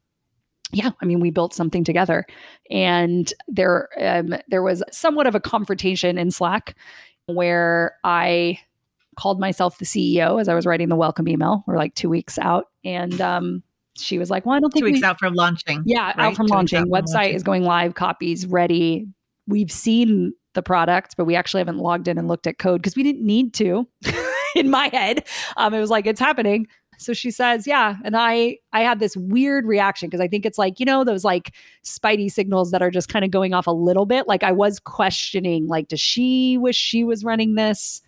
yeah, I mean, we built something together, and there um, there was somewhat of a confrontation in Slack where I called myself the CEO as I was writing the welcome email. We're like two weeks out, and um, she was like, "Well, I don't think
two weeks
we-
out from launching."
Yeah,
right?
out from
Two
launching.
out from
Website
launching.
is going live. Copies ready. We've seen the product, but we actually haven't logged in and looked at code because we didn't need to. in my head, um, it was like it's happening. So she says, "Yeah," and I I had this weird reaction because I think it's like you know those like spidey signals that are just kind of going off a little bit. Like I was questioning, like, does she wish she was running this?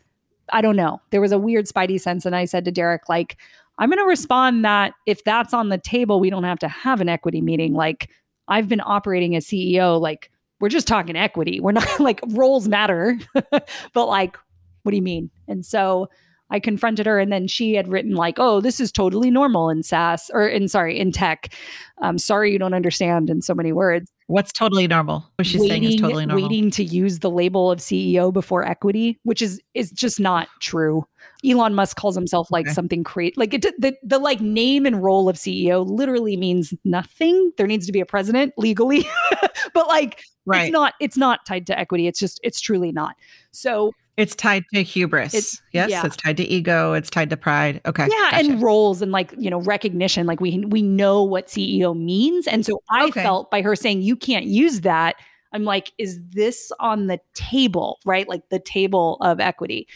I don't know. There was a weird spidey sense, and I said to Derek, like, I'm going to respond that if that's on the table, we don't have to have an equity meeting. Like I've been operating as CEO, like we're just talking equity. We're not like roles matter, but like, what do you mean? And so I confronted her, and then she had written like, "Oh, this is totally normal in SaaS or in sorry in tech." Um, sorry, you don't understand in so many words.
What's totally normal? What she's saying is totally normal.
Waiting to use the label of CEO before equity, which is is just not true. Elon Musk calls himself like
Okay.
something create Like it, the the like name and role of CEO literally means nothing. There needs to be a president legally, but like
Right.
it's not it's not tied to equity. It's just it's truly not. So
It's tied to hubris.
It's-
yes,
yeah.
it's tied to ego. It's tied to pride. Okay.
yeah,
gotcha.
and roles and like you know recognition. Like we we know what CEO means, and so I
Okay.
felt by her saying you can't use that. I'm like, is this on the table, right? Like the table of equity.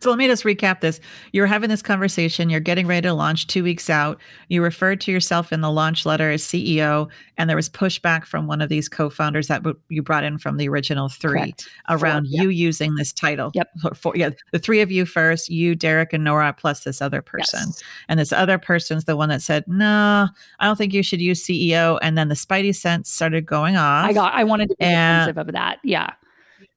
So let me just recap this. You're having this conversation. You're getting ready to launch two weeks out. You referred to yourself in the launch letter as CEO, and there was pushback from one of these co-founders that you brought in from the original three
Correct.
around
Four, yeah.
you using this title.
Yep.
For- yeah, the three of you first. You, Derek, and Nora, plus this other person.
Yes.
And this other person's the one that said, "No, I don't think you should use CEO." And then the Spidey sense started going off.
I got. I wanted to be
And-
of that. Yeah.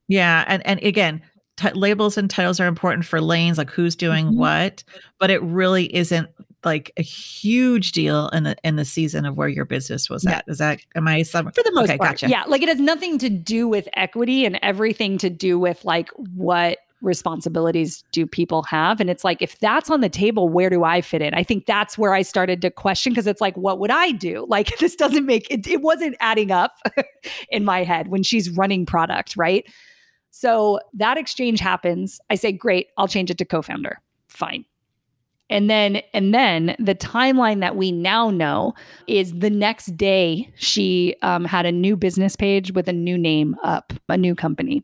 Yeah, and and again, t- labels and titles are important for lanes, like who's doing
Mhm.
what, but it really isn't like a huge deal in the in the season of where your business was
Yeah.
at. Is that am I some
for the most
Okay,
part.
gotcha.
Yeah, like it has nothing to do with equity and everything to do with like what responsibilities do people have and it's like if that's on the table where do i fit in i think that's where i started to question because it's like what would i do like this doesn't make it, it wasn't adding up in my head when she's running product right so that exchange happens. I say great i'll change it to co-founder. Fine. And then and then the timeline that we now know is the next day she um, had a new business page with a new name up a new company.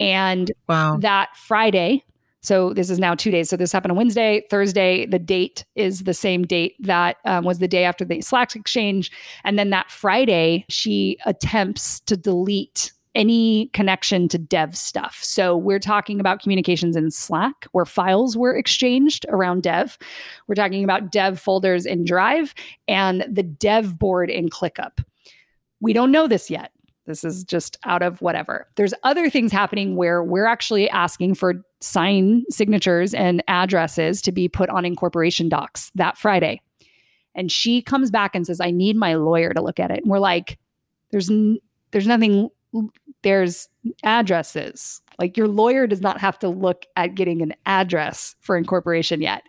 And
Wow.
that friday so this is now two days so this happened on wednesday thursday the date is the same date that um, was the day after the slack exchange. And then that friday she attempts to delete any connection to dev stuff so we're talking about communications in slack where files were exchanged around dev we're talking about dev folders in drive and the dev board in clickup we don't know this yet this is just out of whatever. There's other things happening where we're actually asking for sign signatures and addresses to be put on incorporation docs that Friday. And she comes back and says, "I need my lawyer to look at it." And we're like, "There's n- there's nothing there's addresses. Like your lawyer does not have to look at getting an address for incorporation yet."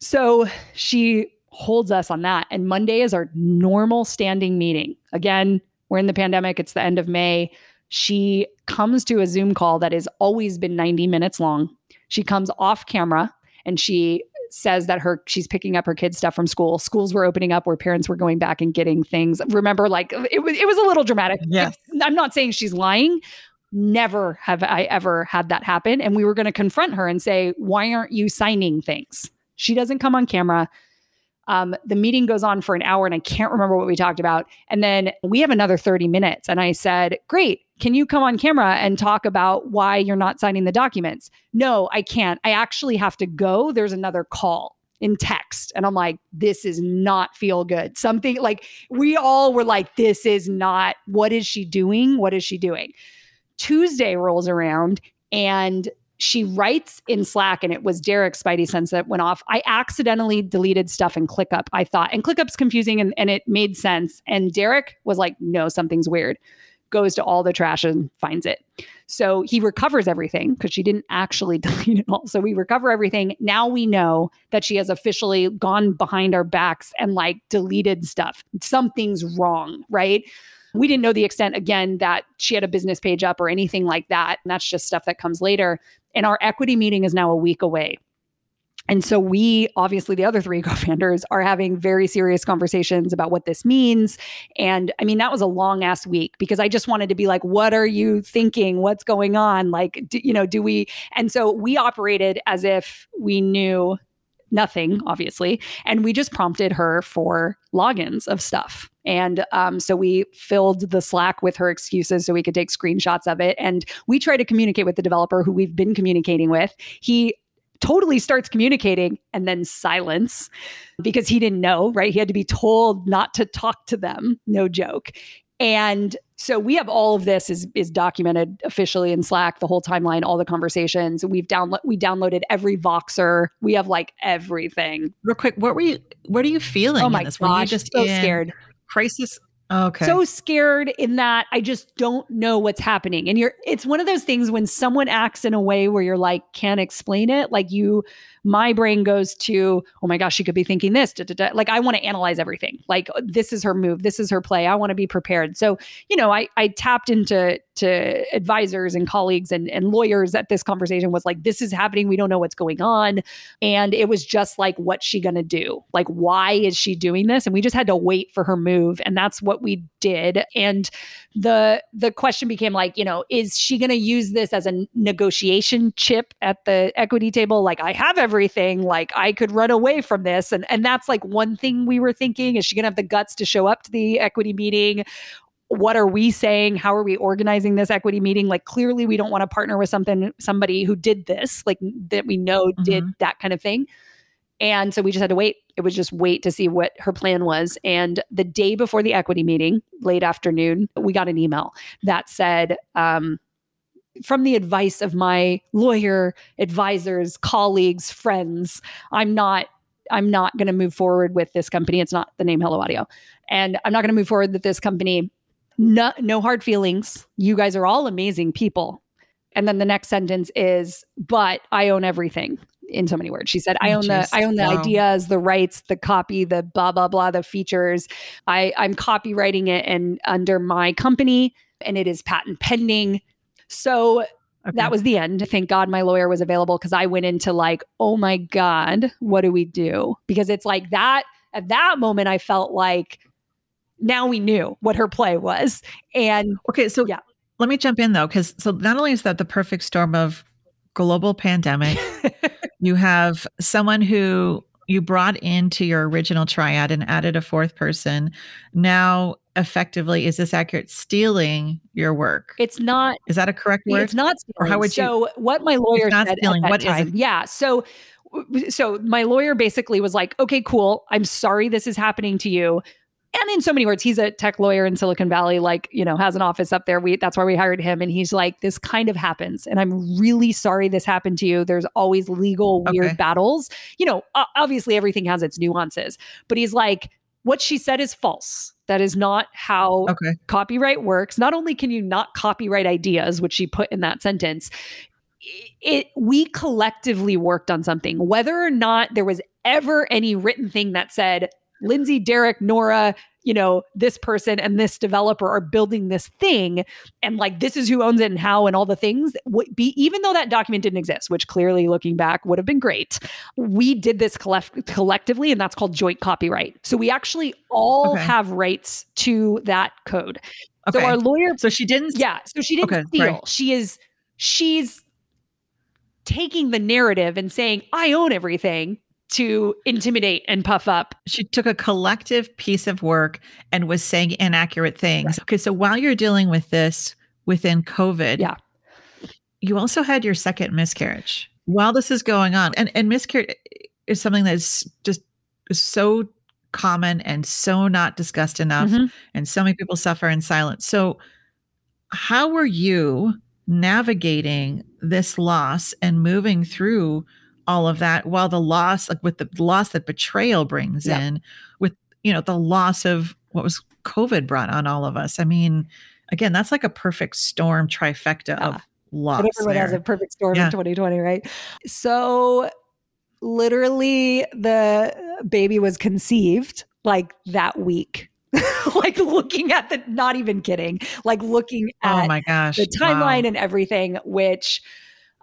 So she holds us on that. And Monday is our normal standing meeting. Again, we're in the pandemic, it's the end of May. She comes to a Zoom call that has always been 90 minutes long. She comes off camera and she says that her she's picking up her kids stuff from school. Schools were opening up where parents were going back and getting things. Remember like it was it was a little dramatic.
Yes.
I'm not saying she's lying. Never have I ever had that happen and we were going to confront her and say, "Why aren't you signing things?" She doesn't come on camera. Um, the meeting goes on for an hour and I can't remember what we talked about. And then we have another 30 minutes. And I said, Great, can you come on camera and talk about why you're not signing the documents? No, I can't. I actually have to go. There's another call in text. And I'm like, this is not feel good. Something like we all were like, this is not, what is she doing? What is she doing? Tuesday rolls around and she writes in Slack, and it was Derek's Spidey sense that went off. I accidentally deleted stuff in ClickUp, I thought, and ClickUp's confusing and, and it made sense. And Derek was like, no, something's weird. Goes to all the trash and finds it. So he recovers everything because she didn't actually delete it all. So we recover everything. Now we know that she has officially gone behind our backs and like deleted stuff. Something's wrong, right? We didn't know the extent, again, that she had a business page up or anything like that. And that's just stuff that comes later. And our equity meeting is now a week away. And so we, obviously, the other three co founders are having very serious conversations about what this means. And I mean, that was a long ass week because I just wanted to be like, what are you thinking? What's going on? Like, do, you know, do we? And so we operated as if we knew nothing, obviously. And we just prompted her for logins of stuff. And um, so we filled the Slack with her excuses so we could take screenshots of it. And we try to communicate with the developer who we've been communicating with. He totally starts communicating and then silence because he didn't know, right? He had to be told not to talk to them, no joke. And so we have all of this is is documented officially in Slack, the whole timeline, all the conversations. We've download we downloaded every Voxer. We have like everything.
Real quick, what were you what are you feeling?
Oh my
this?
gosh,
just
so
in
scared.
Crisis. Okay.
So scared in that I just don't know what's happening. And you're it's one of those things when someone acts in a way where you're like can't explain it, like you my brain goes to, oh my gosh, she could be thinking this. Da, da, da. Like I want to analyze everything. Like oh, this is her move. This is her play. I want to be prepared. So, you know, I I tapped into to advisors and colleagues and, and lawyers at this conversation was like, this is happening. We don't know what's going on. And it was just like, what's she gonna do? Like, why is she doing this? And we just had to wait for her move. And that's what we did. And the the question became like, you know, is she gonna use this as a negotiation chip at the equity table? Like, I have every everything like i could run away from this. And and that's like one thing we were thinking is she going to have the guts to show up to the equity meeting? What are we saying? How are we organizing this equity meeting? Like clearly we don't want to partner with something somebody who did this like that we know mm-hmm. did that kind of thing. And so we just had to wait. It was just wait to see what her plan was. And the day before the equity meeting late afternoon we got an email that said um, from the advice of my lawyer advisors, colleagues, friends, I'm not I'm not going to move forward with this company. It's not the name Hello Audio. And I'm not going to move forward with this company. No, no hard feelings. You guys are all amazing people. And then the next sentence is, but I own everything in so many words. She said, I own the I own the wow. ideas, the rights, the copy, the blah, blah, blah, the features. I, I'm copywriting it and under my company and it is patent pending. So okay. that was the end. Thank God my lawyer was available because I went into like, oh my God, what do we do? Because it's like that at that moment, I felt like now we knew what her play was. And
okay, so yeah. Let me jump in though, because so not only is that the perfect storm of global pandemic, you have someone who you brought into your original triad and added a fourth person. Now effectively is this accurate? Stealing your work.
It's not
is that a correct word?
it's not
stealing. or how would
you so what my lawyer
not
said
stealing. what
time,
is
yeah so so my lawyer basically was like okay cool. I'm sorry this is happening to you. And in so many words he's a tech lawyer in silicon valley like you know has an office up there. We that's why we hired him. And he's like this kind of happens. And i'm really sorry this happened to you. There's always legal weird okay. battles. You know obviously everything has its nuances. But he's like what she said is false. That is not how okay. copyright works. Not only can you not copyright ideas, which she put in that sentence, it we collectively worked on something. Whether or not there was ever any written thing that said Lindsay, Derek, Nora, you know, this person and this developer are building this thing and like this is who owns it and how and all the things would be even though that document didn't exist, which clearly looking back would have been great. We did this collect- collectively and that's called joint copyright. So we actually all okay. have rights to that code. Okay. So our lawyer
So she didn't
Yeah, so she didn't okay, steal. Right. She is she's taking the narrative and saying I own everything to intimidate and puff up.
She took a collective piece of work and was saying inaccurate things. Right. Okay, so while you're dealing with this within COVID,
yeah.
You also had your second miscarriage. While this is going on, and and miscarriage is something that's just so common and so not discussed enough mm-hmm. and so many people suffer in silence. So how were you navigating this loss and moving through all of that while the loss like with the loss that betrayal brings yeah. in with you know the loss of what was covid brought on all of us i mean again that's like a perfect storm trifecta yeah. of loss but
everyone there. has a perfect storm yeah. in 2020 right so literally the baby was conceived like that week like looking at the not even kidding like looking oh at
oh my gosh
the timeline wow. and everything which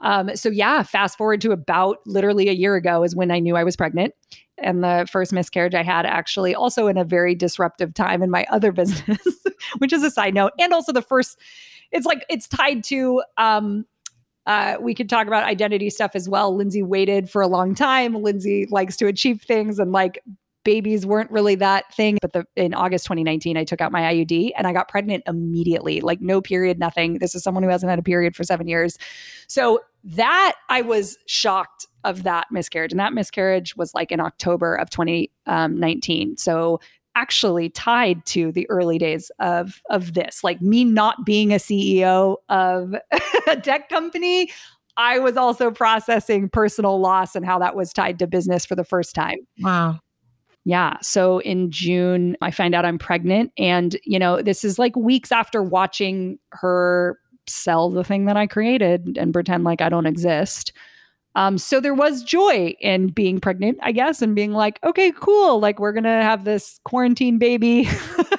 um, so yeah, fast forward to about literally a year ago is when I knew I was pregnant. And the first miscarriage I had actually also in a very disruptive time in my other business, which is a side note. And also the first, it's like it's tied to um uh, we could talk about identity stuff as well. Lindsay waited for a long time. Lindsay likes to achieve things and like babies weren't really that thing. But the, in August 2019, I took out my IUD and I got pregnant immediately, like no period, nothing. This is someone who hasn't had a period for seven years. So that I was shocked of that miscarriage. And that miscarriage was like in October of 2019. Um, so actually tied to the early days of of this like me not being a ceo of a tech company i was also processing personal loss and how that was tied to business for the first time
wow
yeah. So in June, I find out I'm pregnant. And, you know, this is like weeks after watching her sell the thing that I created and pretend like I don't exist. Um, so there was joy in being pregnant, I guess, and being like, okay, cool. Like we're going to have this quarantine baby,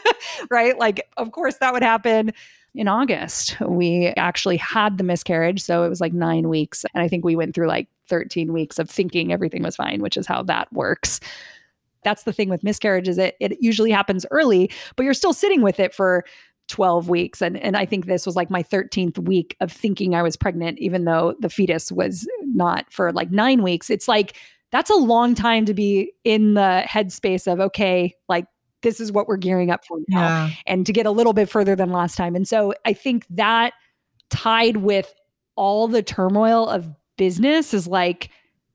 right? Like, of course, that would happen in August. We actually had the miscarriage. So it was like nine weeks. And I think we went through like 13 weeks of thinking everything was fine, which is how that works. That's the thing with miscarriages. It, it usually happens early, but you're still sitting with it for 12 weeks. And, and I think this was like my 13th week of thinking I was pregnant, even though the fetus was not for like nine weeks. It's like, that's a long time to be in the headspace of, okay, like this is what we're gearing up for now. Yeah. And to get a little bit further than last time. And so I think that tied with all the turmoil of business is like,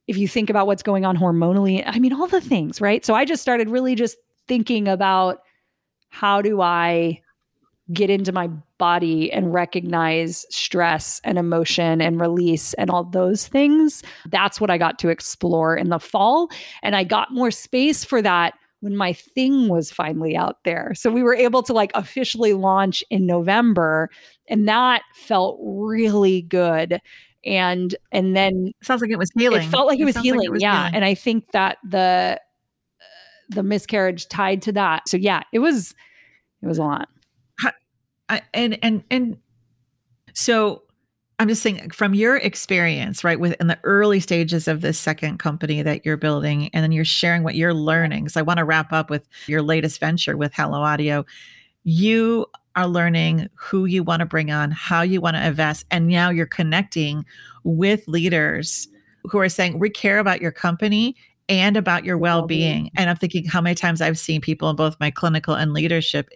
if you think about what's going on hormonally, I mean, all the things, right? So I just started really just thinking about how do I get into my body and recognize stress and emotion and release and all those things. That's what I got to explore in the fall. And I got more space for that when my thing was finally out there. So we were able to like officially launch in November. And that felt really good and and then
sounds like it was healing.
It felt like it, it was healing. Like it was yeah, healing. and I think that the uh, the miscarriage tied to that. So yeah, it was it was a lot.
I, and and and so I'm just saying from your experience, right, within the early stages of this second company that you're building, and then you're sharing what you're learning. So I want to wrap up with your latest venture with Hello Audio. You are learning who you want to bring on, how you want to invest. And now you're connecting with leaders who are saying, we care about your company and about your well being. And I'm thinking how many times I've seen people in both my clinical and leadership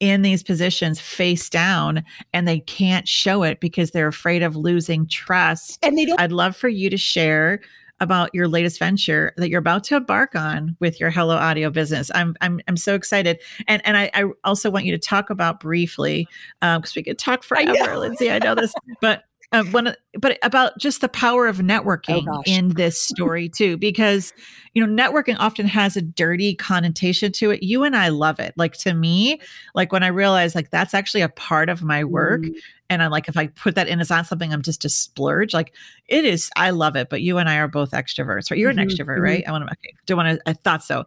in these positions face down and they can't show it because they're afraid of losing trust.
And they don't.
I'd love for you to share about your latest venture that you're about to embark on with your Hello Audio business. I'm I'm I'm so excited, and and I, I also want you to talk about briefly because um, we could talk forever, I Lindsay. I know this, but uh, one, but about just the power of networking
Oh,
in this story too, because you know networking often has a dirty connotation to it. You and I love it. Like to me, like when I realize like that's actually a part of my work,
Mm,
and I'm like, if I put that in, it's not something I'm just a splurge. Like it is, I love it. But you and I are both extroverts, right? You're
Mhm,
an extrovert,
mhm.
right? I want to. Okay, don't want to. I thought so,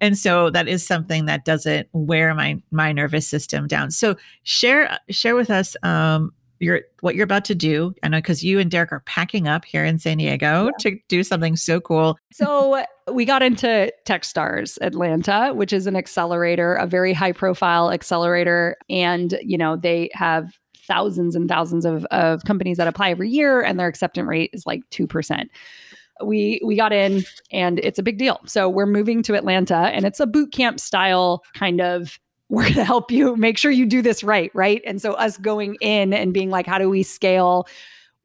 and so that is something that doesn't wear my my nervous system down. So share share with us um your what you're about to do. I know because you and Derek are packing up here in San Diego to do something so cool.
So we got into Techstars Atlanta, which is an accelerator, a very high profile accelerator. And, you know, they have thousands and thousands of, of companies that apply every year and their acceptance rate is like 2%. We we got in and it's a big deal. So we're moving to Atlanta and it's a boot camp style kind of we're going to help you make sure you do this right, right? And so us going in and being like how do we scale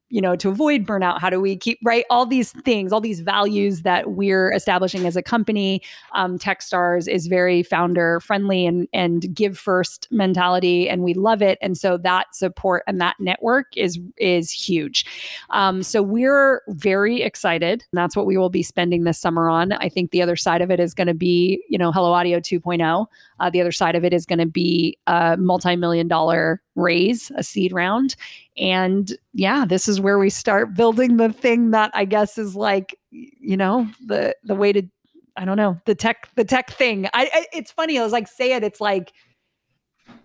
you know, to avoid burnout? How do we keep right? All these things, all these values that we're establishing as a company. Um, Techstars is very founder friendly and and give first mentality, and we love it. And so that support and that network is is huge. Um, so we're very excited. That's what we will be spending this summer on. I think the other side of it is going to be, you know, Hello Audio 2.0. Uh, the other side of it is going to be a multi-million dollar raise, a seed round. And yeah, this is where we start building the thing that I guess is like, you know, the the way to I don't know, the tech the tech thing. I, I it's funny, I was like say it, it's like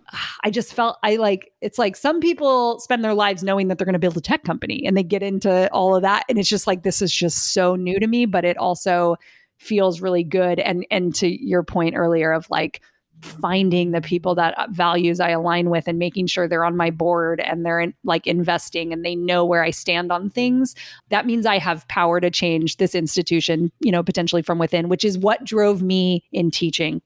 I just felt I like it's like some people spend their lives knowing that they're going to build a tech company and they get into all of that and it's just like this is just so new to me but it also feels really good and and to your point earlier of like finding the people that uh, values I align with and making sure they're on my board and they're in, like investing and they know where I stand on things that means I have power to change this institution you know potentially from within which is what drove me in teaching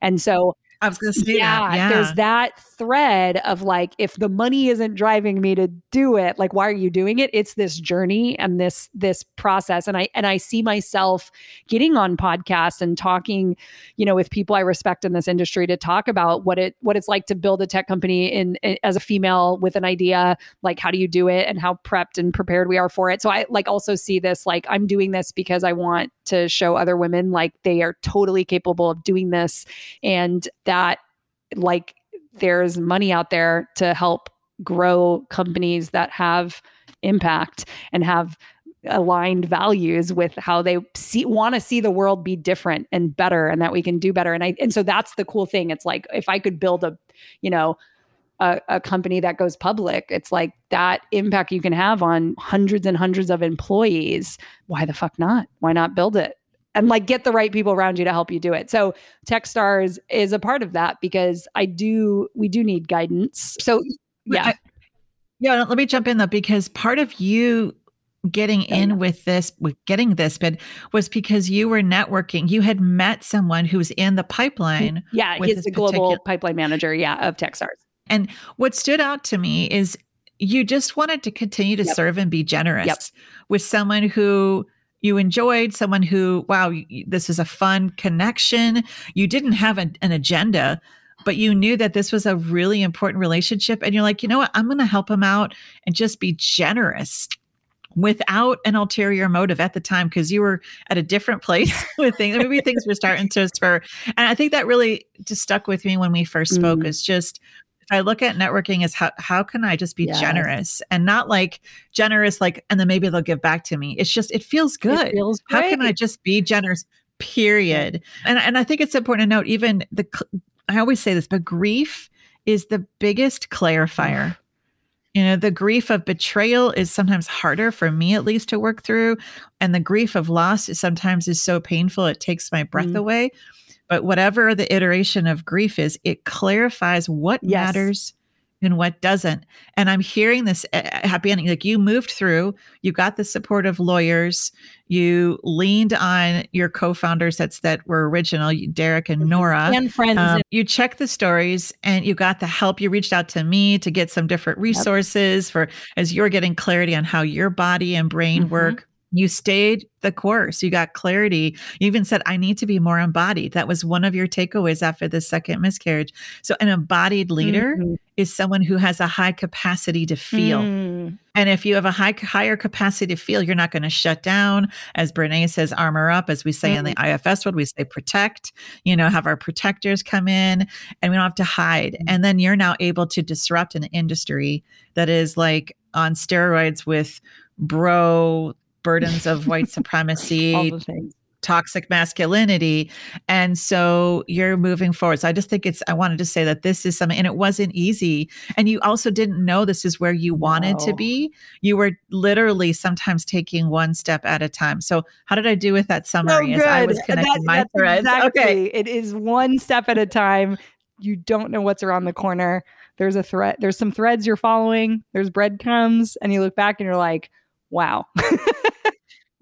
and so
I was going to say
yeah,
that. Yeah.
there's that thread of like if the money isn't driving me to do it like why are you doing it? It's this journey and this this process. And i and i see myself getting on podcasts and talking you know with people i respect in this industry to talk about what it what it's like to build a tech company in, in as a female with an idea like how do you do it and how prepped and prepared we are for it. So i like also see this like i'm doing this because i want to show other women like they are totally capable of doing this. And that like there's money out there to help grow companies that have impact and have aligned values with how they see want to see the world be different and better and that we can do better. And I and so that's the cool thing. It's like if I could build a you know a, a company that goes public it's like that impact you can have on hundreds and hundreds of employees. Why the fuck not? Why not build it and like get the right people around you to help you do it. So Techstars is a part of that because I do we do need guidance. So yeah.
I- yeah. Let me jump in though, because part of you getting in with this, with getting this bid was because you were networking. You had met someone who was in the mm, pipeline.
yeah,
with
he's the global
particular-
pipeline manager, yeah, of Techstars.
And what stood out to me is you just wanted to continue to
Yep.
serve and be generous
Yep.
with someone who you enjoyed, someone who, wow, this is a fun connection. You didn't have an, an agenda, but you knew that this was a really important relationship. And you're like, you know what? I'm going to help him out and just be generous without an ulterior motive at the time because you were at a different place with things. Maybe things were starting to spur. And I think that really just stuck with me when we first spoke
Mm.
is just if I look at networking as how how can I just be
Yes.
generous and not like generous like and then maybe they'll give back to me. It's just it feels good.
It feels
how can I just be generous? Period. And and I think it's important to note even the I always say this, but grief is the biggest clarifier. You know, the grief of betrayal is sometimes harder for me at least to work through. And the grief of loss is sometimes is so painful it takes my breath
Mm.
away. But whatever the iteration of grief is, it clarifies what
Yes.
matters and what doesn't. And I'm hearing this uh, happy ending. Like you moved through, you got the support of lawyers, you leaned on your co-founders that's that were original, Derek and Nora.
and friends.
Um, you checked the stories and you got the help. You reached out to me to get some different resources for as you're getting clarity on how your body and brain
Mhm.
work. You stayed the course. You got clarity. You even said, I need to be more embodied. That was one of your takeaways after the second miscarriage. So, an embodied leader mm-hmm. is someone who has a high capacity to feel. Mm. And if you have a high, higher capacity to feel, you're not going to shut down. As Brene says, armor up. As we say mm-hmm. in the mm-hmm. IFS world, we say protect, you know, have our protectors come in and we don't have to hide. Mm-hmm. And then you're now able to disrupt an industry that is like on steroids with bro burdens of white supremacy, toxic masculinity. And so you're moving forward. So I just think it's, I wanted to say that this is something, and it wasn't easy. And you also didn't know this is where you wanted no. to be. You were literally sometimes taking one step at a time. So how did I do with that summary
as I
was connecting that's, my threads?
Exactly. Okay. It is one step at a time. You don't know what's around the corner. There's a thread, there's some threads you're following, there's breadcrumbs, and you look back and you're like, wow.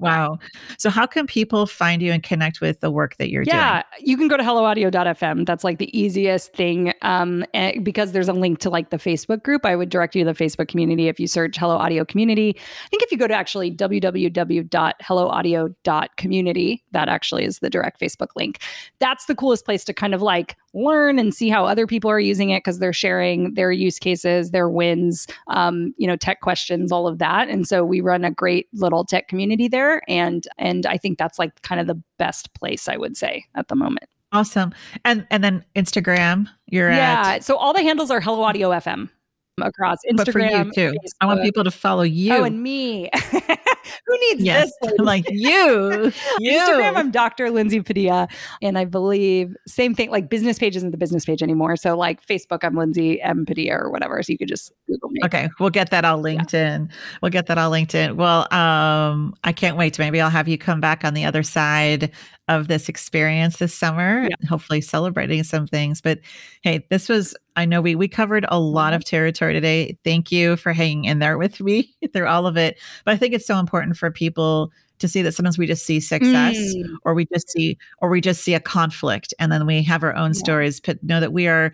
Wow. So, how can people find you and connect with the work that you're
yeah,
doing?
Yeah, you can go to helloaudio.fm. That's like the easiest thing um, eh, because there's a link to like the Facebook group. I would direct you to the Facebook community if you search Hello Audio Community. I think if you go to actually www.helloaudio.community, that actually is the direct Facebook link. That's the coolest place to kind of like learn and see how other people are using it because they're sharing their use cases, their wins, um, you know, tech questions, all of that. And so we run a great little tech community there, and and I think that's like kind of the best place I would say at the moment.
Awesome. And and then Instagram, you're
yeah.
At-
so all the handles are Hello Audio FM across Instagram. But for you
too. Facebook. I want people to follow you.
Oh, and me. Who needs
yes,
this?
like you. you.
Instagram, I'm Dr. Lindsay Padilla. And I believe same thing, like business page isn't the business page anymore. So like Facebook, I'm Lindsay M. Padilla or whatever. So you could just Google me.
Okay. We'll get that all linked yeah. in. We'll get that all linked in. Well, um, I can't wait to maybe I'll have you come back on the other side of this experience this summer, yeah. hopefully celebrating some things. But hey, this was I know we we covered a lot mm-hmm. of territory today. Thank you for hanging in there with me through all of it. But I think it's so important for people to see that sometimes we just see success mm. or we just see or we just see a conflict and then we have our own yeah. stories but know that we are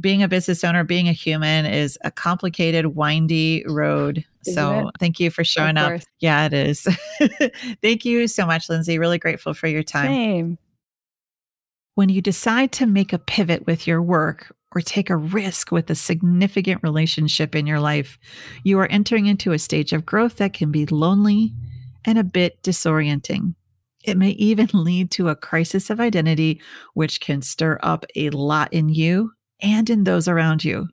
being a business owner being a human is a complicated windy road Isn't so it? thank you for showing up yeah it is thank you so much lindsay really grateful for your time
Same.
when you decide to make a pivot with your work or take a risk with a significant relationship in your life, you are entering into a stage of growth that can be lonely and a bit disorienting. It may even lead to a crisis of identity, which can stir up a lot in you and in those around you.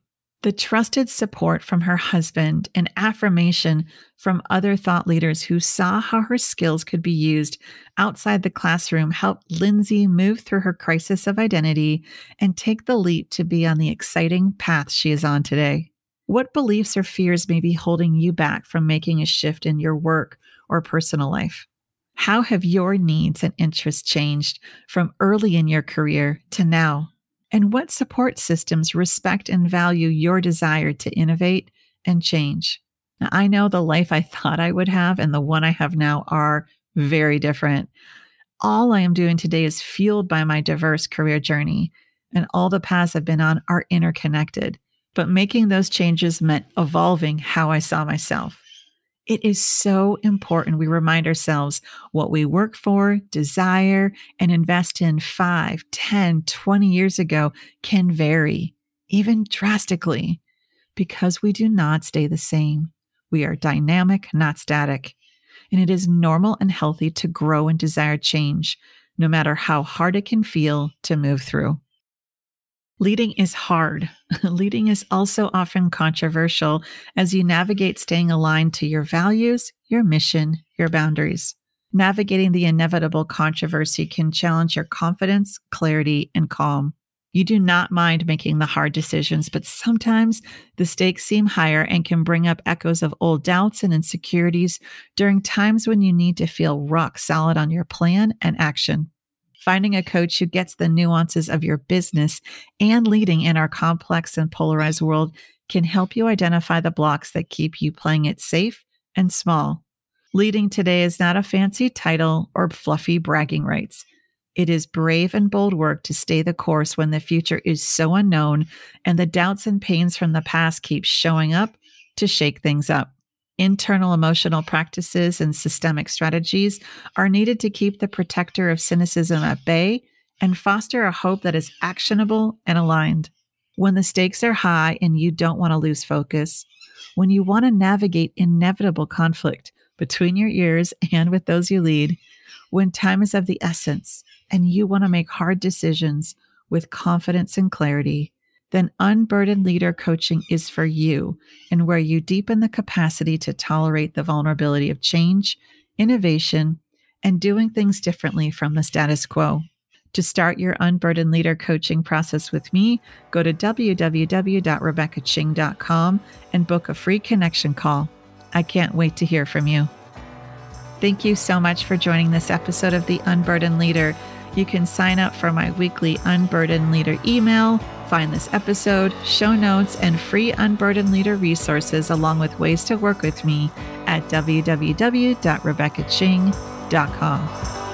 The trusted support from her husband and affirmation from other thought leaders who saw how her skills could be used outside the classroom helped Lindsay move through her crisis of identity and take the leap to be on the exciting path she is on today. What beliefs or fears may be holding you back from making a shift in your work or personal life? How have your needs and interests changed from early in your career to now? And what support systems respect and value your desire to innovate and change? Now, I know the life I thought I would have and the one I have now are very different. All I am doing today is fueled by my diverse career journey, and all the paths I've been on are interconnected. But making those changes meant evolving how I saw myself. It is so important we remind ourselves what we work for, desire, and invest in 5, 10, 20 years ago can vary, even drastically, because we do not stay the same. We are dynamic, not static. And it is normal and healthy to grow and desire change, no matter how hard it can feel to move through. Leading is hard. Leading is also often controversial as you navigate staying aligned to your values, your mission, your boundaries. Navigating the inevitable controversy can challenge your confidence, clarity, and calm. You do not mind making the hard decisions, but sometimes the stakes seem higher and can bring up echoes of old doubts and insecurities during times when you need to feel rock solid on your plan and action. Finding a coach who gets the nuances of your business and leading in our complex and polarized world can help you identify the blocks that keep you playing it safe and small. Leading today is not a fancy title or fluffy bragging rights. It is brave and bold work to stay the course when the future is so unknown and the doubts and pains from the past keep showing up to shake things up. Internal emotional practices and systemic strategies are needed to keep the protector of cynicism at bay and foster a hope that is actionable and aligned. When the stakes are high and you don't want to lose focus, when you want to navigate inevitable conflict between your ears and with those you lead, when time is of the essence and you want to make hard decisions with confidence and clarity, then Unburdened Leader Coaching is for you and where you deepen the capacity to tolerate the vulnerability of change, innovation, and doing things differently from the status quo. To start your Unburdened Leader coaching process with me, go to www.rebeccaching.com and book a free connection call. I can't wait to hear from you. Thank you so much for joining this episode of The Unburdened Leader. You can sign up for my weekly Unburdened Leader email, find this episode, show notes, and free Unburdened Leader resources, along with ways to work with me at www.rebeccaching.com.